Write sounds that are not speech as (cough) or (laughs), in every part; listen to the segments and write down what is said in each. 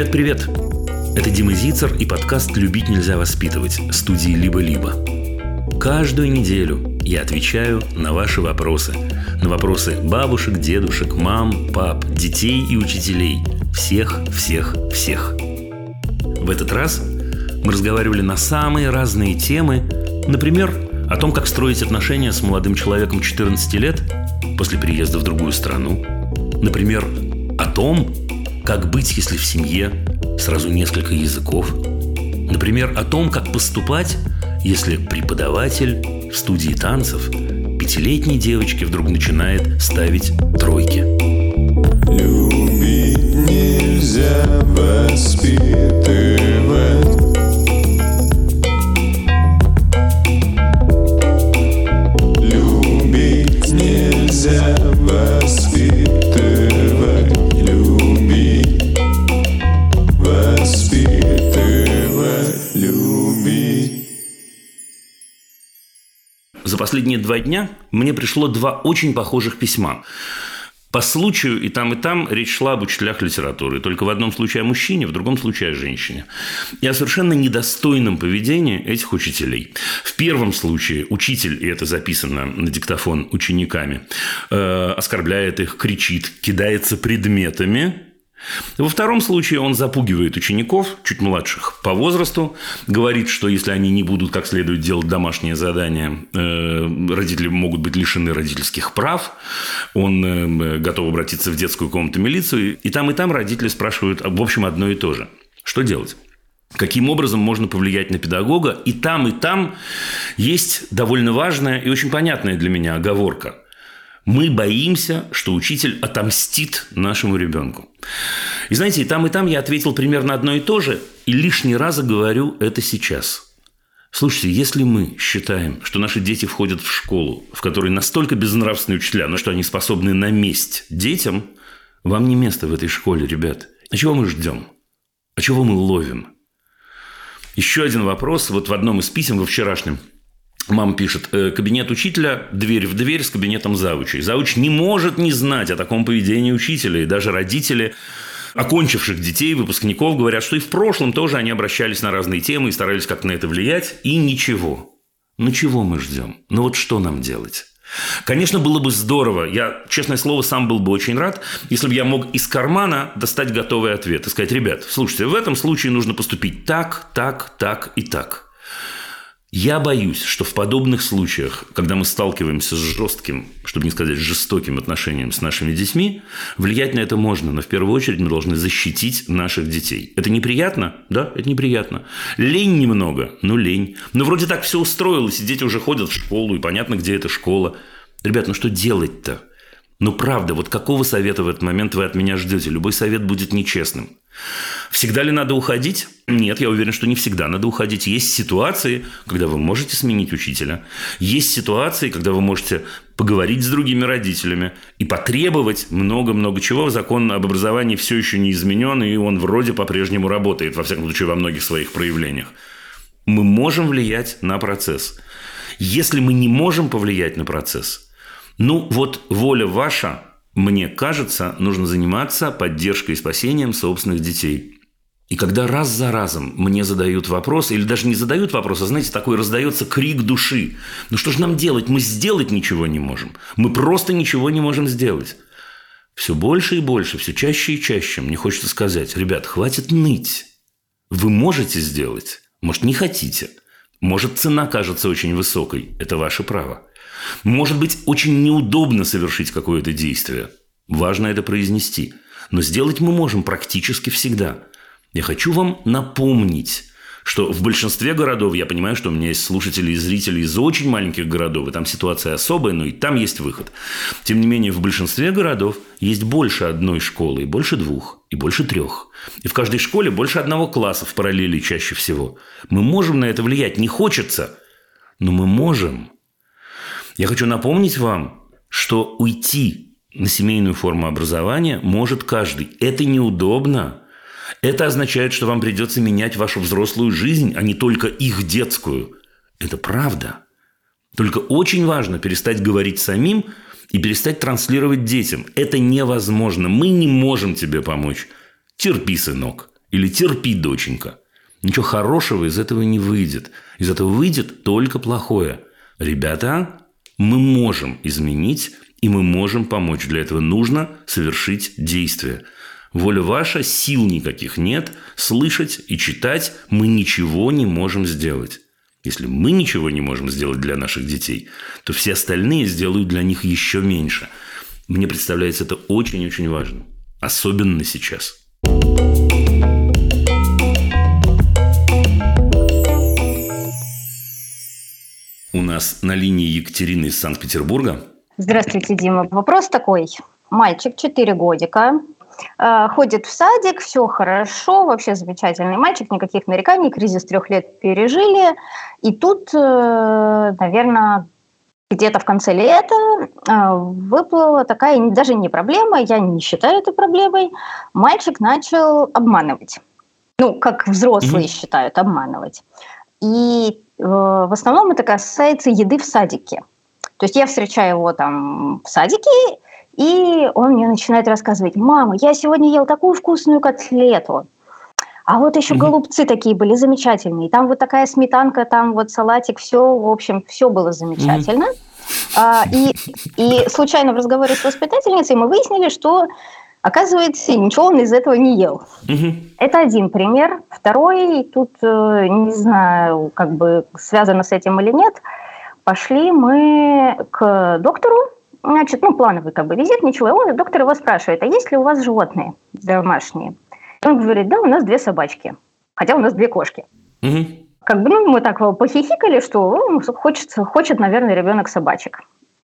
Привет-привет! Это Дима Зицер и подкаст «Любить нельзя воспитывать» студии «Либо-либо». Каждую неделю я отвечаю на ваши вопросы. На вопросы бабушек, дедушек, мам, пап, детей и учителей. Всех, всех, всех. В этот раз мы разговаривали на самые разные темы. Например, о том, как строить отношения с молодым человеком 14 лет после переезда в другую страну. Например, о том, как быть, если в семье сразу несколько языков. Например, о том, как поступать, если преподаватель в студии танцев пятилетней девочке вдруг начинает ставить тройки. Любить нельзя воспитывать последние два дня мне пришло два очень похожих письма. По случаю и там, и там речь шла об учителях литературы. Только в одном случае о мужчине, в другом случае о женщине. И о совершенно недостойном поведении этих учителей. В первом случае учитель, и это записано на диктофон учениками, э, оскорбляет их, кричит, кидается предметами, во втором случае он запугивает учеников, чуть младших по возрасту, говорит, что если они не будут как следует делать домашнее задание, э, родители могут быть лишены родительских прав. Он э, готов обратиться в детскую комнату милицию. И там, и там родители спрашивают, в общем, одно и то же. Что делать? Каким образом можно повлиять на педагога? И там, и там есть довольно важная и очень понятная для меня оговорка – мы боимся, что учитель отомстит нашему ребенку. И знаете, и там, и там я ответил примерно одно и то же, и лишний раз говорю это сейчас. Слушайте, если мы считаем, что наши дети входят в школу, в которой настолько безнравственные учителя, но что они способны на месть детям, вам не место в этой школе, ребят. А чего мы ждем? А чего мы ловим? Еще один вопрос. Вот в одном из писем во вчерашнем – Мама пишет, «Э, кабинет учителя, дверь в дверь с кабинетом завучей. Завуч не может не знать о таком поведении учителя. И даже родители окончивших детей, выпускников, говорят, что и в прошлом тоже они обращались на разные темы и старались как-то на это влиять. И ничего. Ну чего мы ждем? Ну вот что нам делать? Конечно, было бы здорово. Я, честное слово, сам был бы очень рад, если бы я мог из кармана достать готовый ответ и сказать, ребят, слушайте, в этом случае нужно поступить так, так, так и так. Я боюсь, что в подобных случаях, когда мы сталкиваемся с жестким, чтобы не сказать жестоким отношением с нашими детьми, влиять на это можно, но в первую очередь мы должны защитить наших детей. Это неприятно? Да, это неприятно. Лень немного, ну лень. Но вроде так все устроилось, и дети уже ходят в школу, и понятно, где эта школа. Ребят, ну что делать-то? Ну правда, вот какого совета в этот момент вы от меня ждете? Любой совет будет нечестным. Всегда ли надо уходить? Нет, я уверен, что не всегда надо уходить. Есть ситуации, когда вы можете сменить учителя. Есть ситуации, когда вы можете поговорить с другими родителями и потребовать много-много чего. Закон об образовании все еще не изменен, и он вроде по-прежнему работает, во всяком случае, во многих своих проявлениях. Мы можем влиять на процесс. Если мы не можем повлиять на процесс – ну, вот воля ваша, мне кажется, нужно заниматься поддержкой и спасением собственных детей. И когда раз за разом мне задают вопрос, или даже не задают вопрос, а, знаете, такой раздается крик души. Ну что же нам делать? Мы сделать ничего не можем. Мы просто ничего не можем сделать. Все больше и больше, все чаще и чаще мне хочется сказать, ребят, хватит ныть. Вы можете сделать, может, не хотите. Может, цена кажется очень высокой. Это ваше право. Может быть, очень неудобно совершить какое-то действие. Важно это произнести. Но сделать мы можем практически всегда. Я хочу вам напомнить, что в большинстве городов, я понимаю, что у меня есть слушатели и зрители из очень маленьких городов, и там ситуация особая, но и там есть выход. Тем не менее, в большинстве городов есть больше одной школы, и больше двух, и больше трех. И в каждой школе больше одного класса в параллели чаще всего. Мы можем на это влиять, не хочется, но мы можем. Я хочу напомнить вам, что уйти на семейную форму образования может каждый. Это неудобно. Это означает, что вам придется менять вашу взрослую жизнь, а не только их детскую. Это правда. Только очень важно перестать говорить самим и перестать транслировать детям. Это невозможно. Мы не можем тебе помочь. Терпи, сынок. Или терпи, доченька. Ничего хорошего из этого не выйдет. Из этого выйдет только плохое. Ребята, мы можем изменить, и мы можем помочь. Для этого нужно совершить действие. Воля ваша, сил никаких нет. Слышать и читать мы ничего не можем сделать. Если мы ничего не можем сделать для наших детей, то все остальные сделают для них еще меньше. Мне представляется это очень-очень важно. Особенно сейчас. У нас на линии Екатерина из Санкт-Петербурга. Здравствуйте, Дима. Вопрос такой. Мальчик, 4 годика, э, ходит в садик, все хорошо, вообще замечательный мальчик, никаких нареканий, кризис трех лет пережили. И тут, э, наверное, где-то в конце лета э, выплыла такая даже не проблема, я не считаю это проблемой. Мальчик начал обманывать. Ну, как взрослые mm-hmm. считают обманывать. И в основном это касается еды в садике. То есть я встречаю его там в садике, и он мне начинает рассказывать, мама, я сегодня ел такую вкусную котлету, а вот еще голубцы такие были замечательные. Там вот такая сметанка, там вот салатик, все, в общем, все было замечательно. А, и, и случайно в разговоре с воспитательницей мы выяснили, что Оказывается, ничего он из этого не ел. Угу. Это один пример. Второй, тут э, не знаю, как бы связано с этим или нет. Пошли мы к доктору, значит, ну, плановый как бы визит, ничего. И он, доктор его спрашивает, а есть ли у вас животные домашние? Он говорит, да, у нас две собачки, хотя у нас две кошки. Угу. Как бы, ну, мы так похихикали, что ну, хочется, хочет, наверное, ребенок собачек.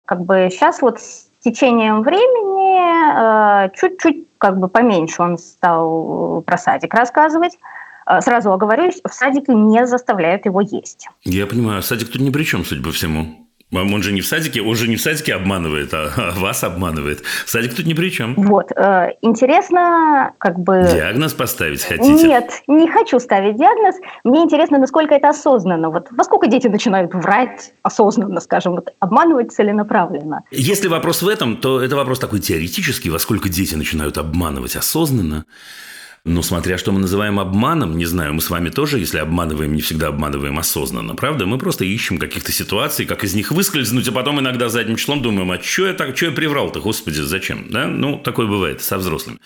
Как бы сейчас вот течением времени э, чуть-чуть как бы поменьше он стал про садик рассказывать. Э, сразу оговорюсь, в садике не заставляют его есть. Я понимаю, садик тут ни при чем, судя по всему. Он же не в садике, он же не в садике обманывает, а, а вас обманывает. Садик тут ни при чем. Вот. Э, интересно, как бы... Диагноз поставить хотите? Нет, не хочу ставить диагноз. Мне интересно, насколько это осознанно. Вот во сколько дети начинают врать осознанно, скажем, вот, обманывать целенаправленно? Если вопрос в этом, то это вопрос такой теоретический. Во сколько дети начинают обманывать осознанно? Ну, смотря что мы называем обманом, не знаю, мы с вами тоже, если обманываем, не всегда обманываем осознанно, правда? Мы просто ищем каких-то ситуаций, как из них выскользнуть, а потом иногда задним числом думаем, а что я так, что я приврал-то, господи, зачем? Да? Ну, такое бывает со взрослыми.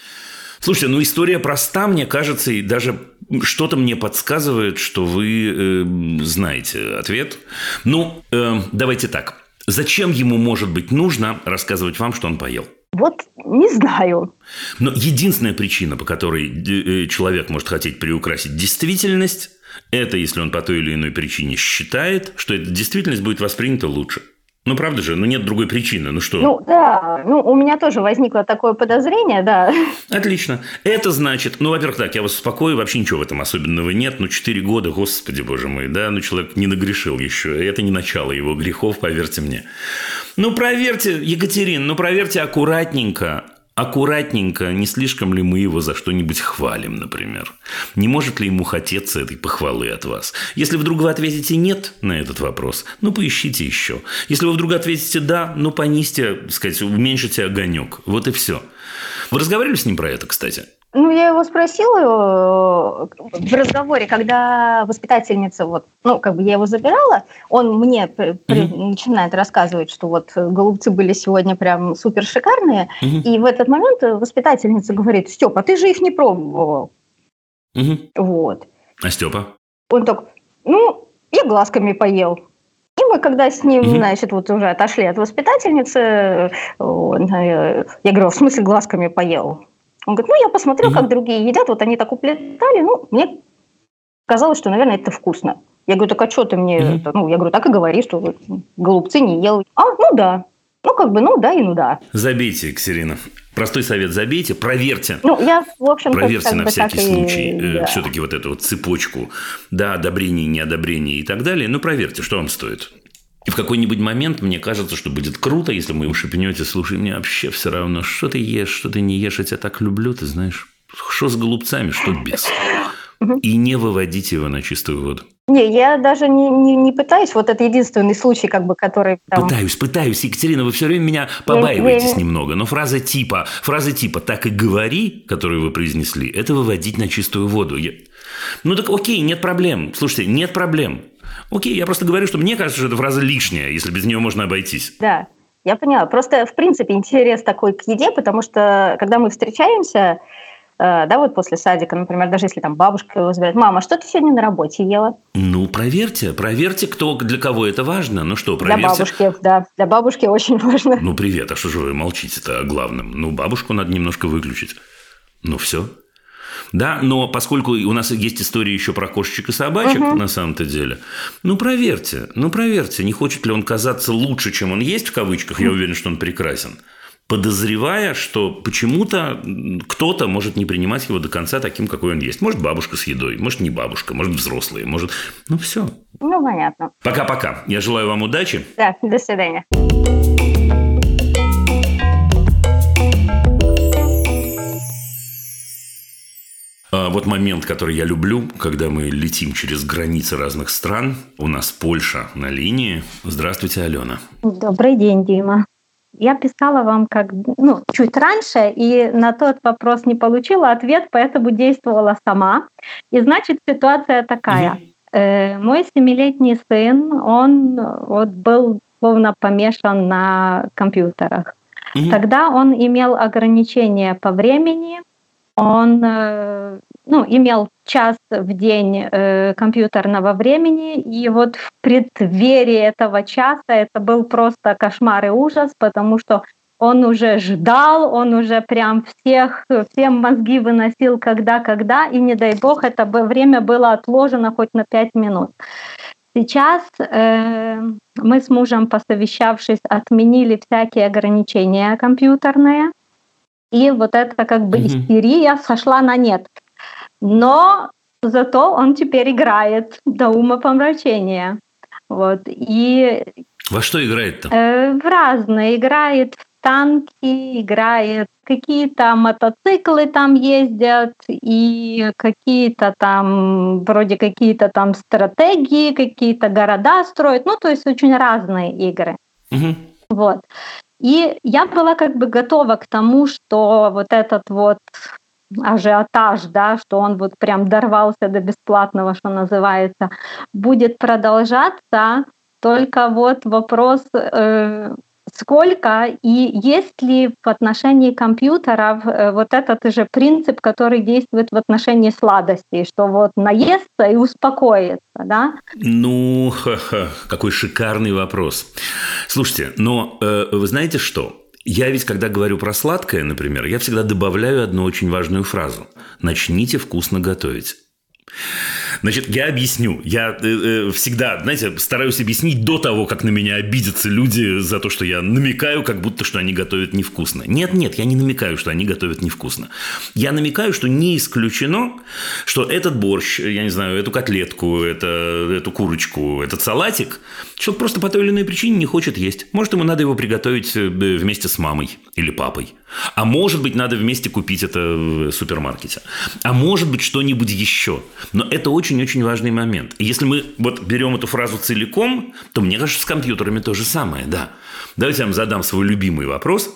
Слушайте, ну история проста, мне кажется, и даже что-то мне подсказывает, что вы э, знаете ответ. Ну, э, давайте так. Зачем ему может быть нужно рассказывать вам, что он поел? Вот не знаю. Но единственная причина, по которой э, человек может хотеть приукрасить действительность, это если он по той или иной причине считает, что эта действительность будет воспринята лучше. Ну, правда же, ну нет другой причины, ну что? Ну, да, ну, у меня тоже возникло такое подозрение, да. Отлично. Это значит, ну, во-первых, так, я вас успокою, вообще ничего в этом особенного нет, ну, четыре года, господи, боже мой, да, ну, человек не нагрешил еще, это не начало его грехов, поверьте мне. Ну, проверьте, Екатерин, ну, проверьте аккуратненько, аккуратненько, не слишком ли мы его за что-нибудь хвалим, например? Не может ли ему хотеться этой похвалы от вас? Если вдруг вы ответите «нет» на этот вопрос, ну, поищите еще. Если вы вдруг ответите «да», ну, понизьте, так сказать, уменьшите огонек. Вот и все. Вы разговаривали с ним про это, кстати? Ну, я его спросила э, в разговоре, когда воспитательница, вот, ну, как бы я его забирала, он мне mm-hmm. начинает рассказывать, что вот голубцы были сегодня прям супер шикарные, mm-hmm. и в этот момент воспитательница говорит, Степа, ты же их не пробовал. Mm-hmm. Вот. А Степа? Он так, ну, я глазками поел. И мы, когда с ним, mm-hmm. значит, вот уже отошли от воспитательницы, э, я говорю, в смысле глазками поел? Он говорит, ну, я посмотрел, как другие едят, вот они так уплетали, ну, мне казалось, что, наверное, это вкусно. Я говорю, так а что ты мне, это? ну, я говорю, так и говори, что голубцы не ел. А, ну да, ну, как бы, ну да и ну да. Забейте, Ксерина. Простой совет забейте, проверьте. Ну, я, в общем Проверьте на всякий случай и... э, да. все-таки вот эту вот цепочку, да, одобрение, неодобрение и так далее. Ну, проверьте, что вам стоит. И в какой-нибудь момент мне кажется, что будет круто, если вы ему шепнете, слушай, мне вообще все равно, что ты ешь, что ты не ешь, я тебя так люблю, ты знаешь. Что с голубцами, что без. И не выводите его на чистую воду. Не, я даже не, не, не пытаюсь. Вот это единственный случай, как бы, который... Там... Пытаюсь, пытаюсь. Екатерина, вы все время меня побаиваетесь я, немного. Но фраза типа, фраза типа «так и говори», которую вы произнесли, это выводить на чистую воду. Я... Ну так окей, нет проблем. Слушайте, нет проблем. Окей, я просто говорю, что мне кажется, что эта фраза лишняя, если без нее можно обойтись. Да, я поняла. Просто, в принципе, интерес такой к еде, потому что, когда мы встречаемся, Э, да, вот после садика, например, даже если там бабушка его забирает, мама, что ты сегодня на работе ела? Ну, проверьте, проверьте, кто, для кого это важно. Ну что, проверьте. Для бабушки, да, для бабушки очень важно. Ну, привет, а что же вы молчите-то о главном? Ну, бабушку надо немножко выключить. Ну, все. Да, но поскольку у нас есть история еще про кошечек и собачек, угу. на самом-то деле, ну проверьте, ну проверьте, не хочет ли он казаться лучше, чем он есть в кавычках, я уверен, что он прекрасен подозревая, что почему-то кто-то может не принимать его до конца таким, какой он есть. Может, бабушка с едой, может, не бабушка, может, взрослые, может... Ну, все. Ну, понятно. Пока-пока. Я желаю вам удачи. Да, до свидания. Вот момент, который я люблю, когда мы летим через границы разных стран. У нас Польша на линии. Здравствуйте, Алена. Добрый день, Дима. Я писала вам как ну, чуть раньше, и на тот вопрос не получила ответ, поэтому действовала сама. И значит, ситуация такая. Э, мой семилетний сын, он вот был словно помешан на компьютерах. Угу. Тогда он имел ограничения по времени, он э, ну, имел час в день э, компьютерного времени, и вот в преддверии этого часа это был просто кошмар и ужас, потому что он уже ждал, он уже прям всех, всем мозги выносил когда-когда, и не дай бог, это время было отложено хоть на пять минут. Сейчас э, мы с мужем, посовещавшись, отменили всякие ограничения компьютерные, и вот эта как бы истерия сошла на нет. Но зато он теперь играет до ума помрачения. Вот. И во что играет-то? Э, в разные. Играет в танки, играет какие-то мотоциклы там ездят, и какие-то там, вроде какие-то там стратегии, какие-то города строят. Ну, то есть очень разные игры. Угу. Вот. И я была как бы готова к тому, что вот этот вот ажиотаж, да, что он вот прям дорвался до бесплатного, что называется, будет продолжаться. Только вот вопрос, э, сколько и есть ли в отношении компьютеров э, вот этот же принцип, который действует в отношении сладостей, что вот наестся и успокоится, да? Ну, ха-ха, какой шикарный вопрос. Слушайте, но э, вы знаете что? Я ведь, когда говорю про сладкое, например, я всегда добавляю одну очень важную фразу. Начните вкусно готовить. Значит, я объясню. Я э, э, всегда, знаете, стараюсь объяснить до того, как на меня обидятся люди за то, что я намекаю, как будто, что они готовят невкусно. Нет, нет, я не намекаю, что они готовят невкусно. Я намекаю, что не исключено, что этот борщ, я не знаю, эту котлетку, это, эту курочку, этот салатик, человек просто по той или иной причине не хочет есть. Может, ему надо его приготовить э, вместе с мамой или папой. А может быть, надо вместе купить это в супермаркете. А может быть, что-нибудь еще. Но это очень-очень важный момент. И если мы вот берем эту фразу целиком, то мне кажется, с компьютерами то же самое, да. Давайте я вам задам свой любимый вопрос.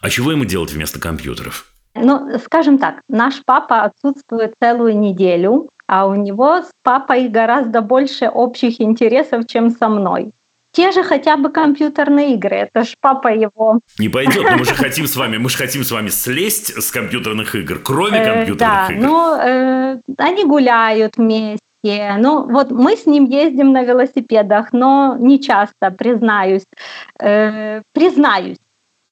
А чего ему делать вместо компьютеров? Ну, скажем так, наш папа отсутствует целую неделю, а у него с папой гораздо больше общих интересов, чем со мной те же хотя бы компьютерные игры. Это ж папа его. Не пойдет, но мы же (laughs) хотим с вами, мы же хотим с вами слезть с компьютерных игр, кроме э, компьютерных да, игр. Ну, э, они гуляют вместе. Ну, вот мы с ним ездим на велосипедах, но не часто, признаюсь. Э, признаюсь.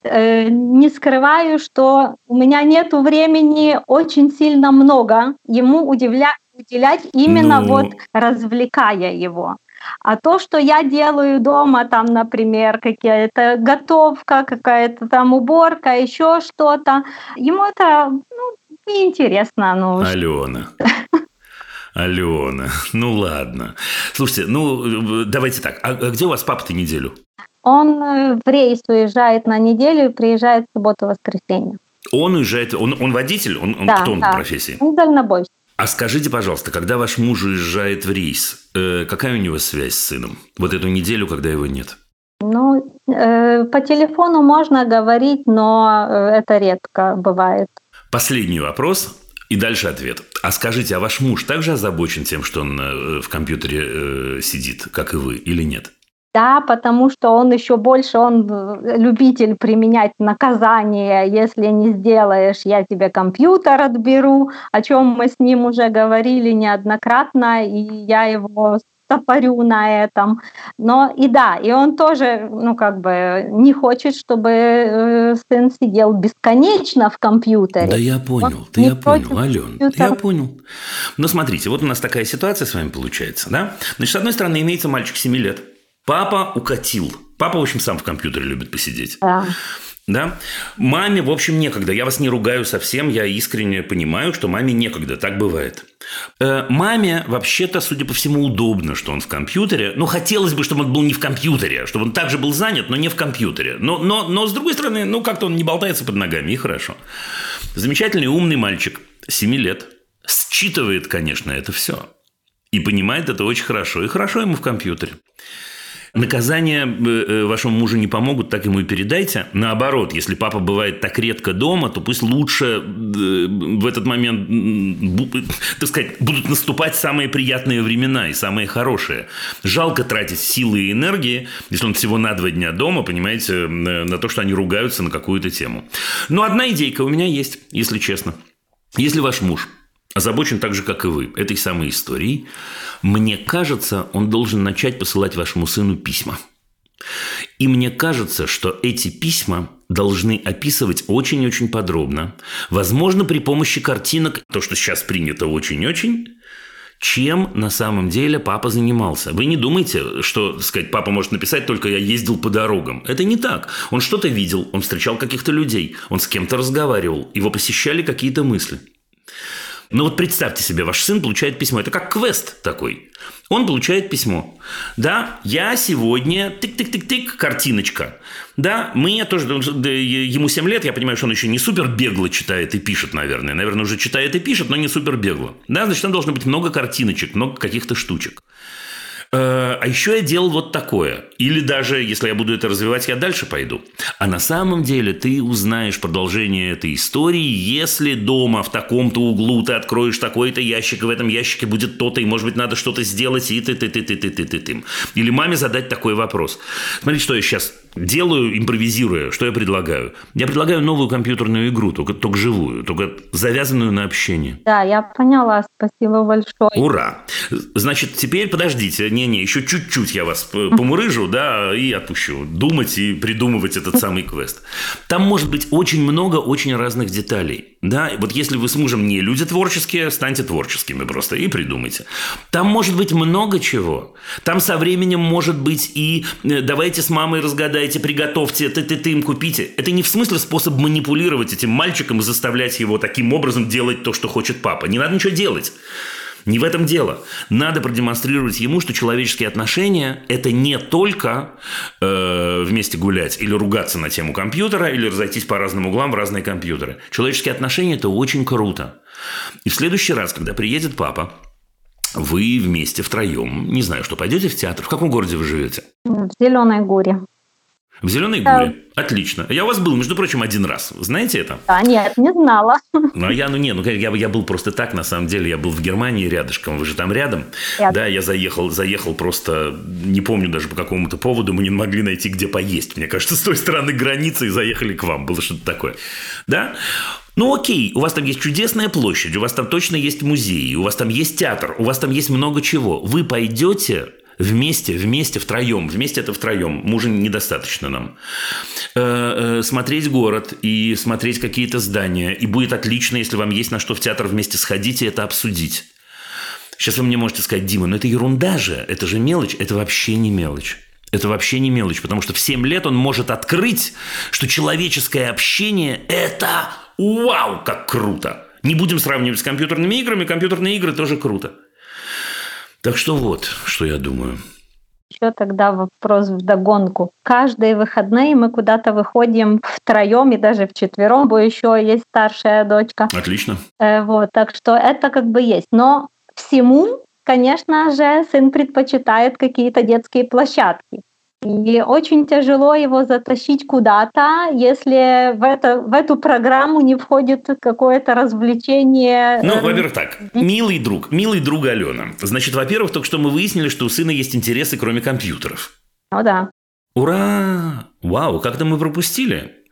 Э, не скрываю, что у меня нет времени очень сильно много ему удивля... уделять именно ну... вот развлекая его. А то, что я делаю дома, там, например, какая-то готовка, какая-то там уборка, еще что-то, ему это ну, неинтересно. Ну, Алена. (laughs) Алена, ну ладно. Слушайте, ну давайте так. А где у вас папа-то неделю? Он э, в рейс уезжает на неделю и приезжает в субботу-воскресенье. Он уезжает, он, он водитель? Он, он да, кто он да. по профессии? Он дальнобойщик. А скажите, пожалуйста, когда ваш муж уезжает в рейс, э, какая у него связь с сыном? Вот эту неделю, когда его нет? Ну, э, по телефону можно говорить, но э, это редко бывает. Последний вопрос. И дальше ответ. А скажите, а ваш муж также озабочен тем, что он в компьютере э, сидит, как и вы, или нет? Да, потому что он еще больше, он э, любитель применять наказание. Если не сделаешь, я тебе компьютер отберу, о чем мы с ним уже говорили неоднократно, и я его топорю на этом. Но и да, и он тоже, ну, как бы не хочет, чтобы э, сын сидел бесконечно в компьютере. Да я понял, он да я понял, Ален, да я понял. Ну, смотрите, вот у нас такая ситуация с вами получается, да? Значит, с одной стороны, имеется мальчик 7 лет, папа укатил. Папа, в общем, сам в компьютере любит посидеть. Да. Да? Маме, в общем, некогда. Я вас не ругаю совсем, я искренне понимаю, что маме некогда. Так бывает. Э, маме вообще-то, судя по всему, удобно, что он в компьютере. Ну, хотелось бы, чтобы он был не в компьютере, чтобы он также был занят, но не в компьютере. Но, но, но с другой стороны, ну, как-то он не болтается под ногами, и хорошо. Замечательный умный мальчик, 7 лет, считывает, конечно, это все. И понимает это очень хорошо. И хорошо ему в компьютере. Наказания э, э, вашему мужу не помогут, так ему и передайте. Наоборот, если папа бывает так редко дома, то пусть лучше э, в этот момент, так сказать, будут наступать самые приятные времена и самые хорошие. Жалко тратить силы и энергии, если он всего на два дня дома, понимаете, на то, что они ругаются на какую-то тему. Но одна идейка у меня есть, если честно. Если ваш муж озабочен так же, как и вы, этой самой историей, мне кажется, он должен начать посылать вашему сыну письма. И мне кажется, что эти письма должны описывать очень-очень подробно, возможно, при помощи картинок, то, что сейчас принято очень-очень, чем на самом деле папа занимался. Вы не думайте, что, сказать, папа может написать только «я ездил по дорогам». Это не так. Он что-то видел, он встречал каких-то людей, он с кем-то разговаривал, его посещали какие-то мысли – но ну, вот представьте себе, ваш сын получает письмо. Это как квест такой. Он получает письмо. Да, я сегодня, тык-тык-тык-тык, картиночка. Да, мне тоже, ему 7 лет, я понимаю, что он еще не супер бегло читает и пишет, наверное. Наверное, уже читает и пишет, но не супер бегло. Да, значит, там должно быть много картиночек, много каких-то штучек. Э, а еще я делал вот такое. Или даже, если я буду это развивать, я дальше пойду. А на самом деле ты узнаешь продолжение этой истории, если дома в таком-то углу ты откроешь такой-то ящик, и в этом ящике будет то-то, и, может быть, надо что-то сделать, и ты ты ты ты ты ты ты ты Или маме задать такой вопрос. Смотри, что я сейчас делаю, импровизируя, что я предлагаю? Я предлагаю новую компьютерную игру, только, только живую, только завязанную на общение. Да, я поняла, спасибо большое. Ура! Значит, теперь подождите, не-не, еще чуть-чуть я вас помурыжу, да, и отпущу. Думать и придумывать этот самый квест. Там может быть очень много очень разных деталей. Да, вот если вы с мужем не люди творческие, станьте творческими просто и придумайте. Там может быть много чего. Там со временем может быть и э, давайте с мамой разгадайте, приготовьте, ты ты ты им купите. Это не в смысле способ манипулировать этим мальчиком и заставлять его таким образом делать то, что хочет папа. Не надо ничего делать. Не в этом дело. Надо продемонстрировать ему, что человеческие отношения – это не только э, вместе гулять или ругаться на тему компьютера, или разойтись по разным углам в разные компьютеры. Человеческие отношения – это очень круто. И в следующий раз, когда приедет папа, вы вместе втроем, не знаю, что пойдете в театр. В каком городе вы живете? В Зеленой горе. В Зеленой Гуре. Отлично. Я у вас был, между прочим, один раз. Знаете это? Да, нет, не знала. (laughs) Ну, а я, ну, не, ну, я, я был просто так, на самом деле. Я был в Германии рядышком. Вы же там рядом. рядом. Да, я заехал, заехал просто, не помню даже по какому-то поводу, мы не могли найти, где поесть. Мне кажется, с той стороны границы и заехали к вам. Было что-то такое. Да? Ну окей, у вас там есть чудесная площадь, у вас там точно есть музей, у вас там есть театр, у вас там есть много чего. Вы пойдете Вместе, вместе, втроем. Вместе это втроем. Мужа недостаточно нам. Э, э, смотреть город и смотреть какие-то здания. И будет отлично, если вам есть на что в театр вместе сходить и это обсудить. Сейчас вы мне можете сказать, Дима, ну это ерунда же, это же мелочь. Это вообще не мелочь. Это вообще не мелочь, потому что в 7 лет он может открыть, что человеческое общение – это вау, как круто. Не будем сравнивать с компьютерными играми, компьютерные игры тоже круто. Так что вот, что я думаю. еще тогда вопрос в догонку. Каждые выходные мы куда-то выходим втроем и даже вчетвером, бо еще есть старшая дочка. Отлично. Э, вот, так что это как бы есть. Но всему, конечно же, сын предпочитает какие-то детские площадки. И очень тяжело его затащить куда-то, если в, это, в эту программу не входит какое-то развлечение. Ну, во-первых, так. Милый друг, милый друг Алена. Значит, во-первых, только что мы выяснили, что у сына есть интересы, кроме компьютеров. Ну да. Ура! Вау, как-то мы пропустили.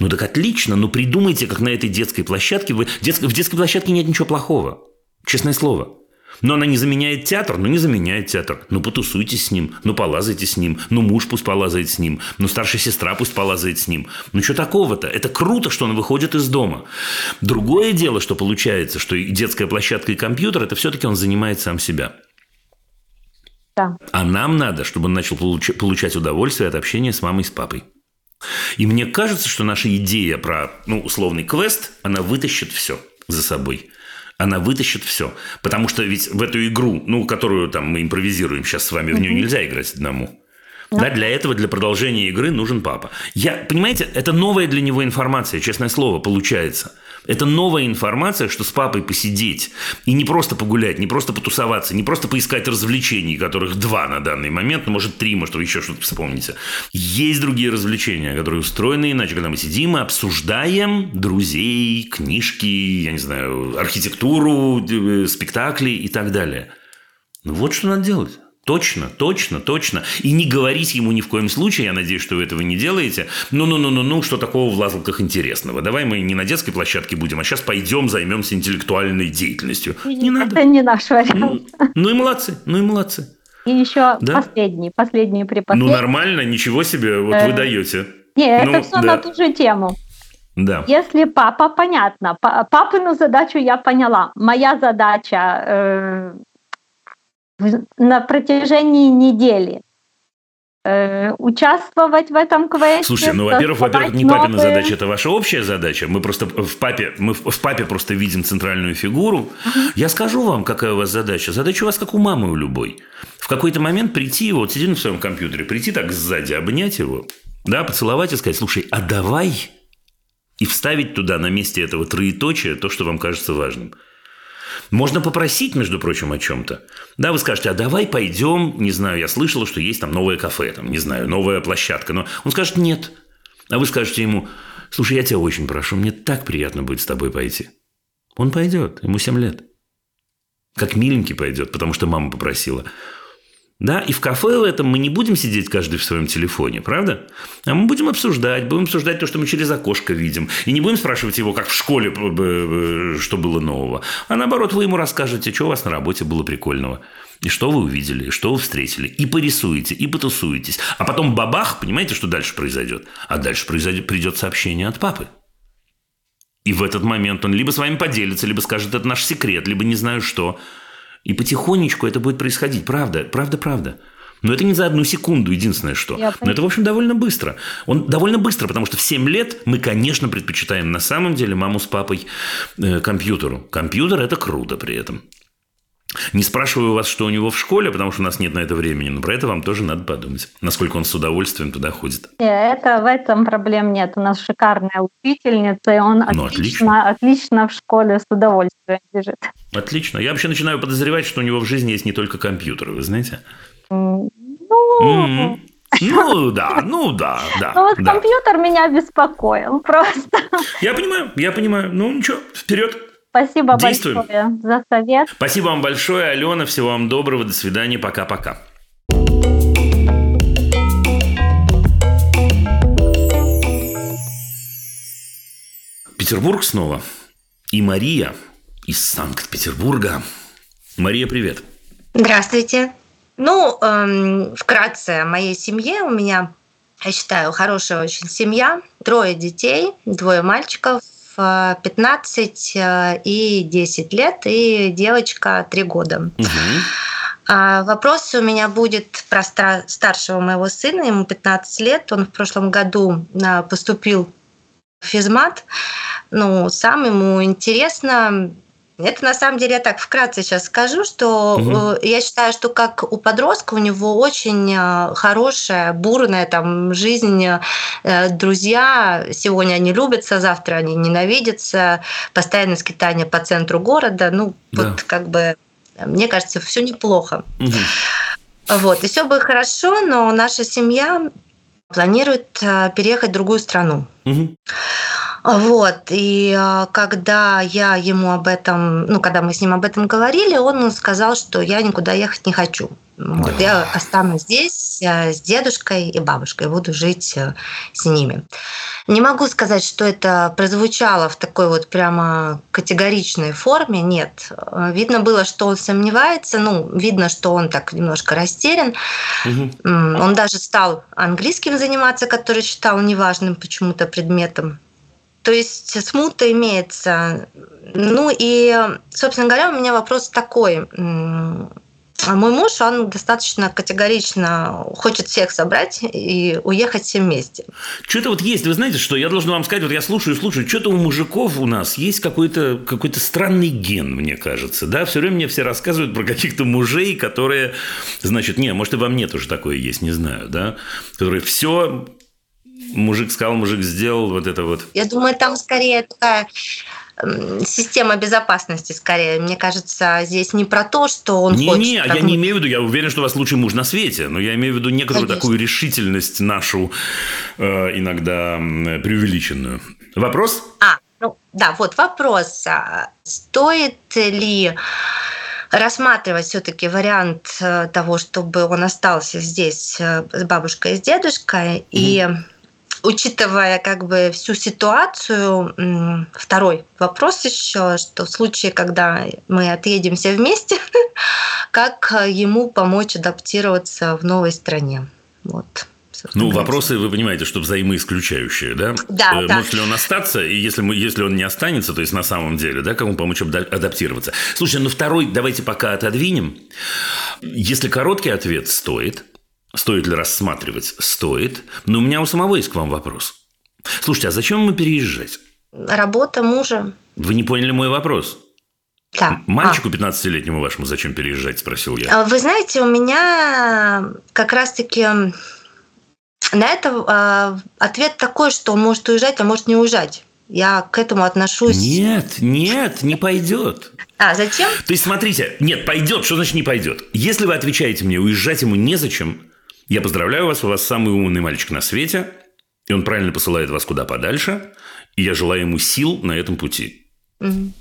Ну так отлично, ну придумайте, как на этой детской площадке вы... Детск... В детской площадке нет ничего плохого. Честное слово. Но она не заменяет театр? Ну, не заменяет театр. Ну, потусуйтесь с ним, ну, полазайте с ним, ну, муж пусть полазает с ним, ну, старшая сестра пусть полазает с ним. Ну, что такого-то? Это круто, что он выходит из дома. Другое дело, что получается, что и детская площадка, и компьютер – это все-таки он занимает сам себя. Да. А нам надо, чтобы он начал получ- получать удовольствие от общения с мамой и с папой. И мне кажется, что наша идея про ну, условный квест, она вытащит все за собой она вытащит все. Потому что ведь в эту игру, ну, которую там мы импровизируем сейчас с вами, в нее нельзя играть одному. Да, для этого, для продолжения игры нужен папа. Я, понимаете, это новая для него информация, честное слово, получается. Это новая информация, что с папой посидеть и не просто погулять, не просто потусоваться, не просто поискать развлечений, которых два на данный момент, ну, может, три, может, вы еще что-то вспомните. Есть другие развлечения, которые устроены иначе, когда мы сидим и обсуждаем друзей, книжки, я не знаю, архитектуру, э, спектакли и так далее. Ну, вот что надо делать. Точно, точно, точно. И не говорить ему ни в коем случае, я надеюсь, что вы этого не делаете, ну-ну-ну-ну-ну, что такого в лазалках интересного. Давай мы не на детской площадке будем, а сейчас пойдем займемся интеллектуальной деятельностью. Не Это надо. не наш вариант. Ну, ну и молодцы, ну и молодцы. И еще Да? последний, последний Ну, припоследний. нормально, ничего себе, вот вы Э, даете. Не, это ну, все да. на ту же тему. Да. Если папа, понятно. Па- Папину задачу я поняла. Моя задача э, на протяжении недели э, участвовать в этом квесте. Слушайте, ну, во-первых, во-первых, не папина новые- задача, это ваша общая задача. Мы просто в папе, мы в папе просто видим центральную фигуру. Я скажу вам, какая у вас задача. Задача у вас как у мамы у любой. В какой-то момент прийти, вот сидит на своем компьютере, прийти так сзади, обнять его, да, поцеловать и сказать, слушай, а давай и вставить туда на месте этого троеточия то, что вам кажется важным. Можно попросить, между прочим, о чем-то. Да, вы скажете, а давай пойдем, не знаю, я слышала, что есть там новое кафе, там, не знаю, новая площадка. Но он скажет, нет. А вы скажете ему, слушай, я тебя очень прошу, мне так приятно будет с тобой пойти. Он пойдет, ему 7 лет. Как миленький пойдет, потому что мама попросила. Да, и в кафе в этом мы не будем сидеть каждый в своем телефоне, правда? А мы будем обсуждать, будем обсуждать то, что мы через окошко видим. И не будем спрашивать его, как в школе, б- б- что было нового. А наоборот, вы ему расскажете, что у вас на работе было прикольного. И что вы увидели, и что вы встретили. И порисуете, и потусуетесь. А потом бабах, понимаете, что дальше произойдет? А дальше произойдет, придет сообщение от папы. И в этот момент он либо с вами поделится, либо скажет, это наш секрет, либо не знаю что. И потихонечку это будет происходить. Правда, правда, правда. Но это не за одну секунду, единственное что. Я Но это, в общем, довольно быстро. Он довольно быстро, потому что в 7 лет мы, конечно, предпочитаем на самом деле маму с папой э, компьютеру. Компьютер – это круто при этом. Не спрашиваю вас, что у него в школе, потому что у нас нет на это времени, но про это вам тоже надо подумать, насколько он с удовольствием туда ходит. Не, это в этом проблем нет. У нас шикарная учительница, и он Ну, отлично, отлично в школе с удовольствием бежит. Отлично. Я вообще начинаю подозревать, что у него в жизни есть не только компьютеры, вы знаете? Ну, Мгм. Ну да, (laughs) ну да, да. ну вот да. компьютер меня беспокоил просто. Я понимаю, я понимаю. Ну ничего, вперед. Спасибо Действуем. большое за совет. Спасибо вам большое, Алена. Всего вам доброго. До свидания. Пока-пока. Петербург снова. И Мария из Санкт-Петербурга. Мария, привет. Здравствуйте. Ну, эм, вкратце о моей семье. У меня, я считаю, хорошая очень семья. Трое детей, двое мальчиков, э, 15 э, и 10 лет, и девочка 3 года. А вопрос у меня будет про старшего моего сына, ему 15 лет. Он в прошлом году а, поступил в физмат. Ну, сам ему интересно, Это на самом деле я так вкратце сейчас скажу, что угу. я считаю, что как у подростка у него очень э, хорошая, бурная там жизнь, э, друзья. Сегодня они любятся, завтра они ненавидятся, постоянное скитание по центру города. Ну, да. вот как бы, мне кажется, все неплохо. Угу. Вот, и все будет хорошо, но наша семья планирует переехать в другую страну. Угу. Вот, и а, когда я ему об этом, ну, когда мы с ним об этом говорили, он сказал, что я никуда ехать не хочу. Вот, я останусь здесь э, с дедушкой и бабушкой, буду жить э, с ними. Не могу сказать, что это прозвучало в такой вот прямо категоричной форме, нет. Видно было, что он сомневается, ну, видно, что он так немножко растерян. Угу. Он даже стал английским заниматься, который считал неважным почему-то предметом. То есть смута имеется. Ну и, собственно говоря, у меня вопрос такой. Мой муж, он достаточно категорично хочет всех собрать и уехать все вместе. Что-то вот есть, вы знаете, что я должен вам сказать, вот я слушаю, слушаю, что-то у мужиков у нас есть какой-то какой странный ген, мне кажется, да, все время мне все рассказывают про каких-то мужей, которые, значит, не, может и во мне тоже такое есть, не знаю, да, которые все мужик сказал, мужик сделал, вот это вот. Я думаю, там скорее такая система безопасности скорее. Мне кажется, здесь не про то, что он не, хочет. Не, я не имею в виду, я уверен, что у вас лучший муж на свете, но я имею в виду некоторую Конечно. такую решительность нашу э, иногда преувеличенную. Вопрос? А, ну да, вот вопрос. А стоит ли рассматривать все-таки вариант э, того, чтобы он остался здесь э, с бабушкой и с дедушкой, mm и учитывая как бы всю ситуацию, второй вопрос еще, что в случае, когда мы отъедем все вместе, (laughs) как ему помочь адаптироваться в новой стране? Вот. Ну, вопросы, вы понимаете, что взаимоисключающие, да? Да, э, да. Может ли он остаться, и если, мы, если он не останется, то есть на самом деле, да, как ему помочь адаптироваться? Слушай, ну второй давайте пока отодвинем. Если короткий ответ стоит, Стоит ли рассматривать? Стоит. Но у меня у самого есть к вам вопрос. Слушайте, а зачем мы переезжать? Работа мужа. Вы не поняли мой вопрос? Да. Мальчику 15-летнему вашему зачем переезжать, спросил я. А, вы знаете, у меня как раз-таки на это а, ответ такой, что он может уезжать, а может не уезжать. Я к этому отношусь. Нет, нет, не пойдет. А зачем? То есть, смотрите, нет, пойдет, что значит не пойдет? Если вы отвечаете мне, уезжать ему незачем, я поздравляю вас, у вас самый умный мальчик на свете, и он правильно посылает вас куда подальше, и я желаю ему сил на этом пути. Угу.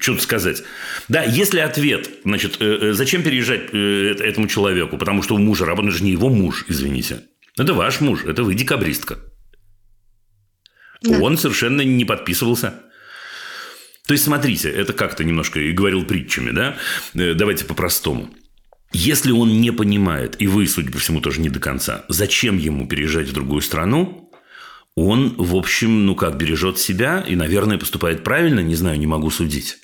Что-то сказать. Да, если ответ, значит, э, э, зачем переезжать э, этому человеку? Потому что у мужа работает, же не его муж, извините. Это ваш муж, это вы декабристка. Да. Он совершенно не подписывался. То есть, смотрите, это как-то немножко и говорил притчами, да? Давайте по-простому. Если он не понимает, и вы, судя по всему, тоже не до конца, зачем ему переезжать в другую страну, он, в общем, ну как, бережет себя и, наверное, поступает правильно, не знаю, не могу судить.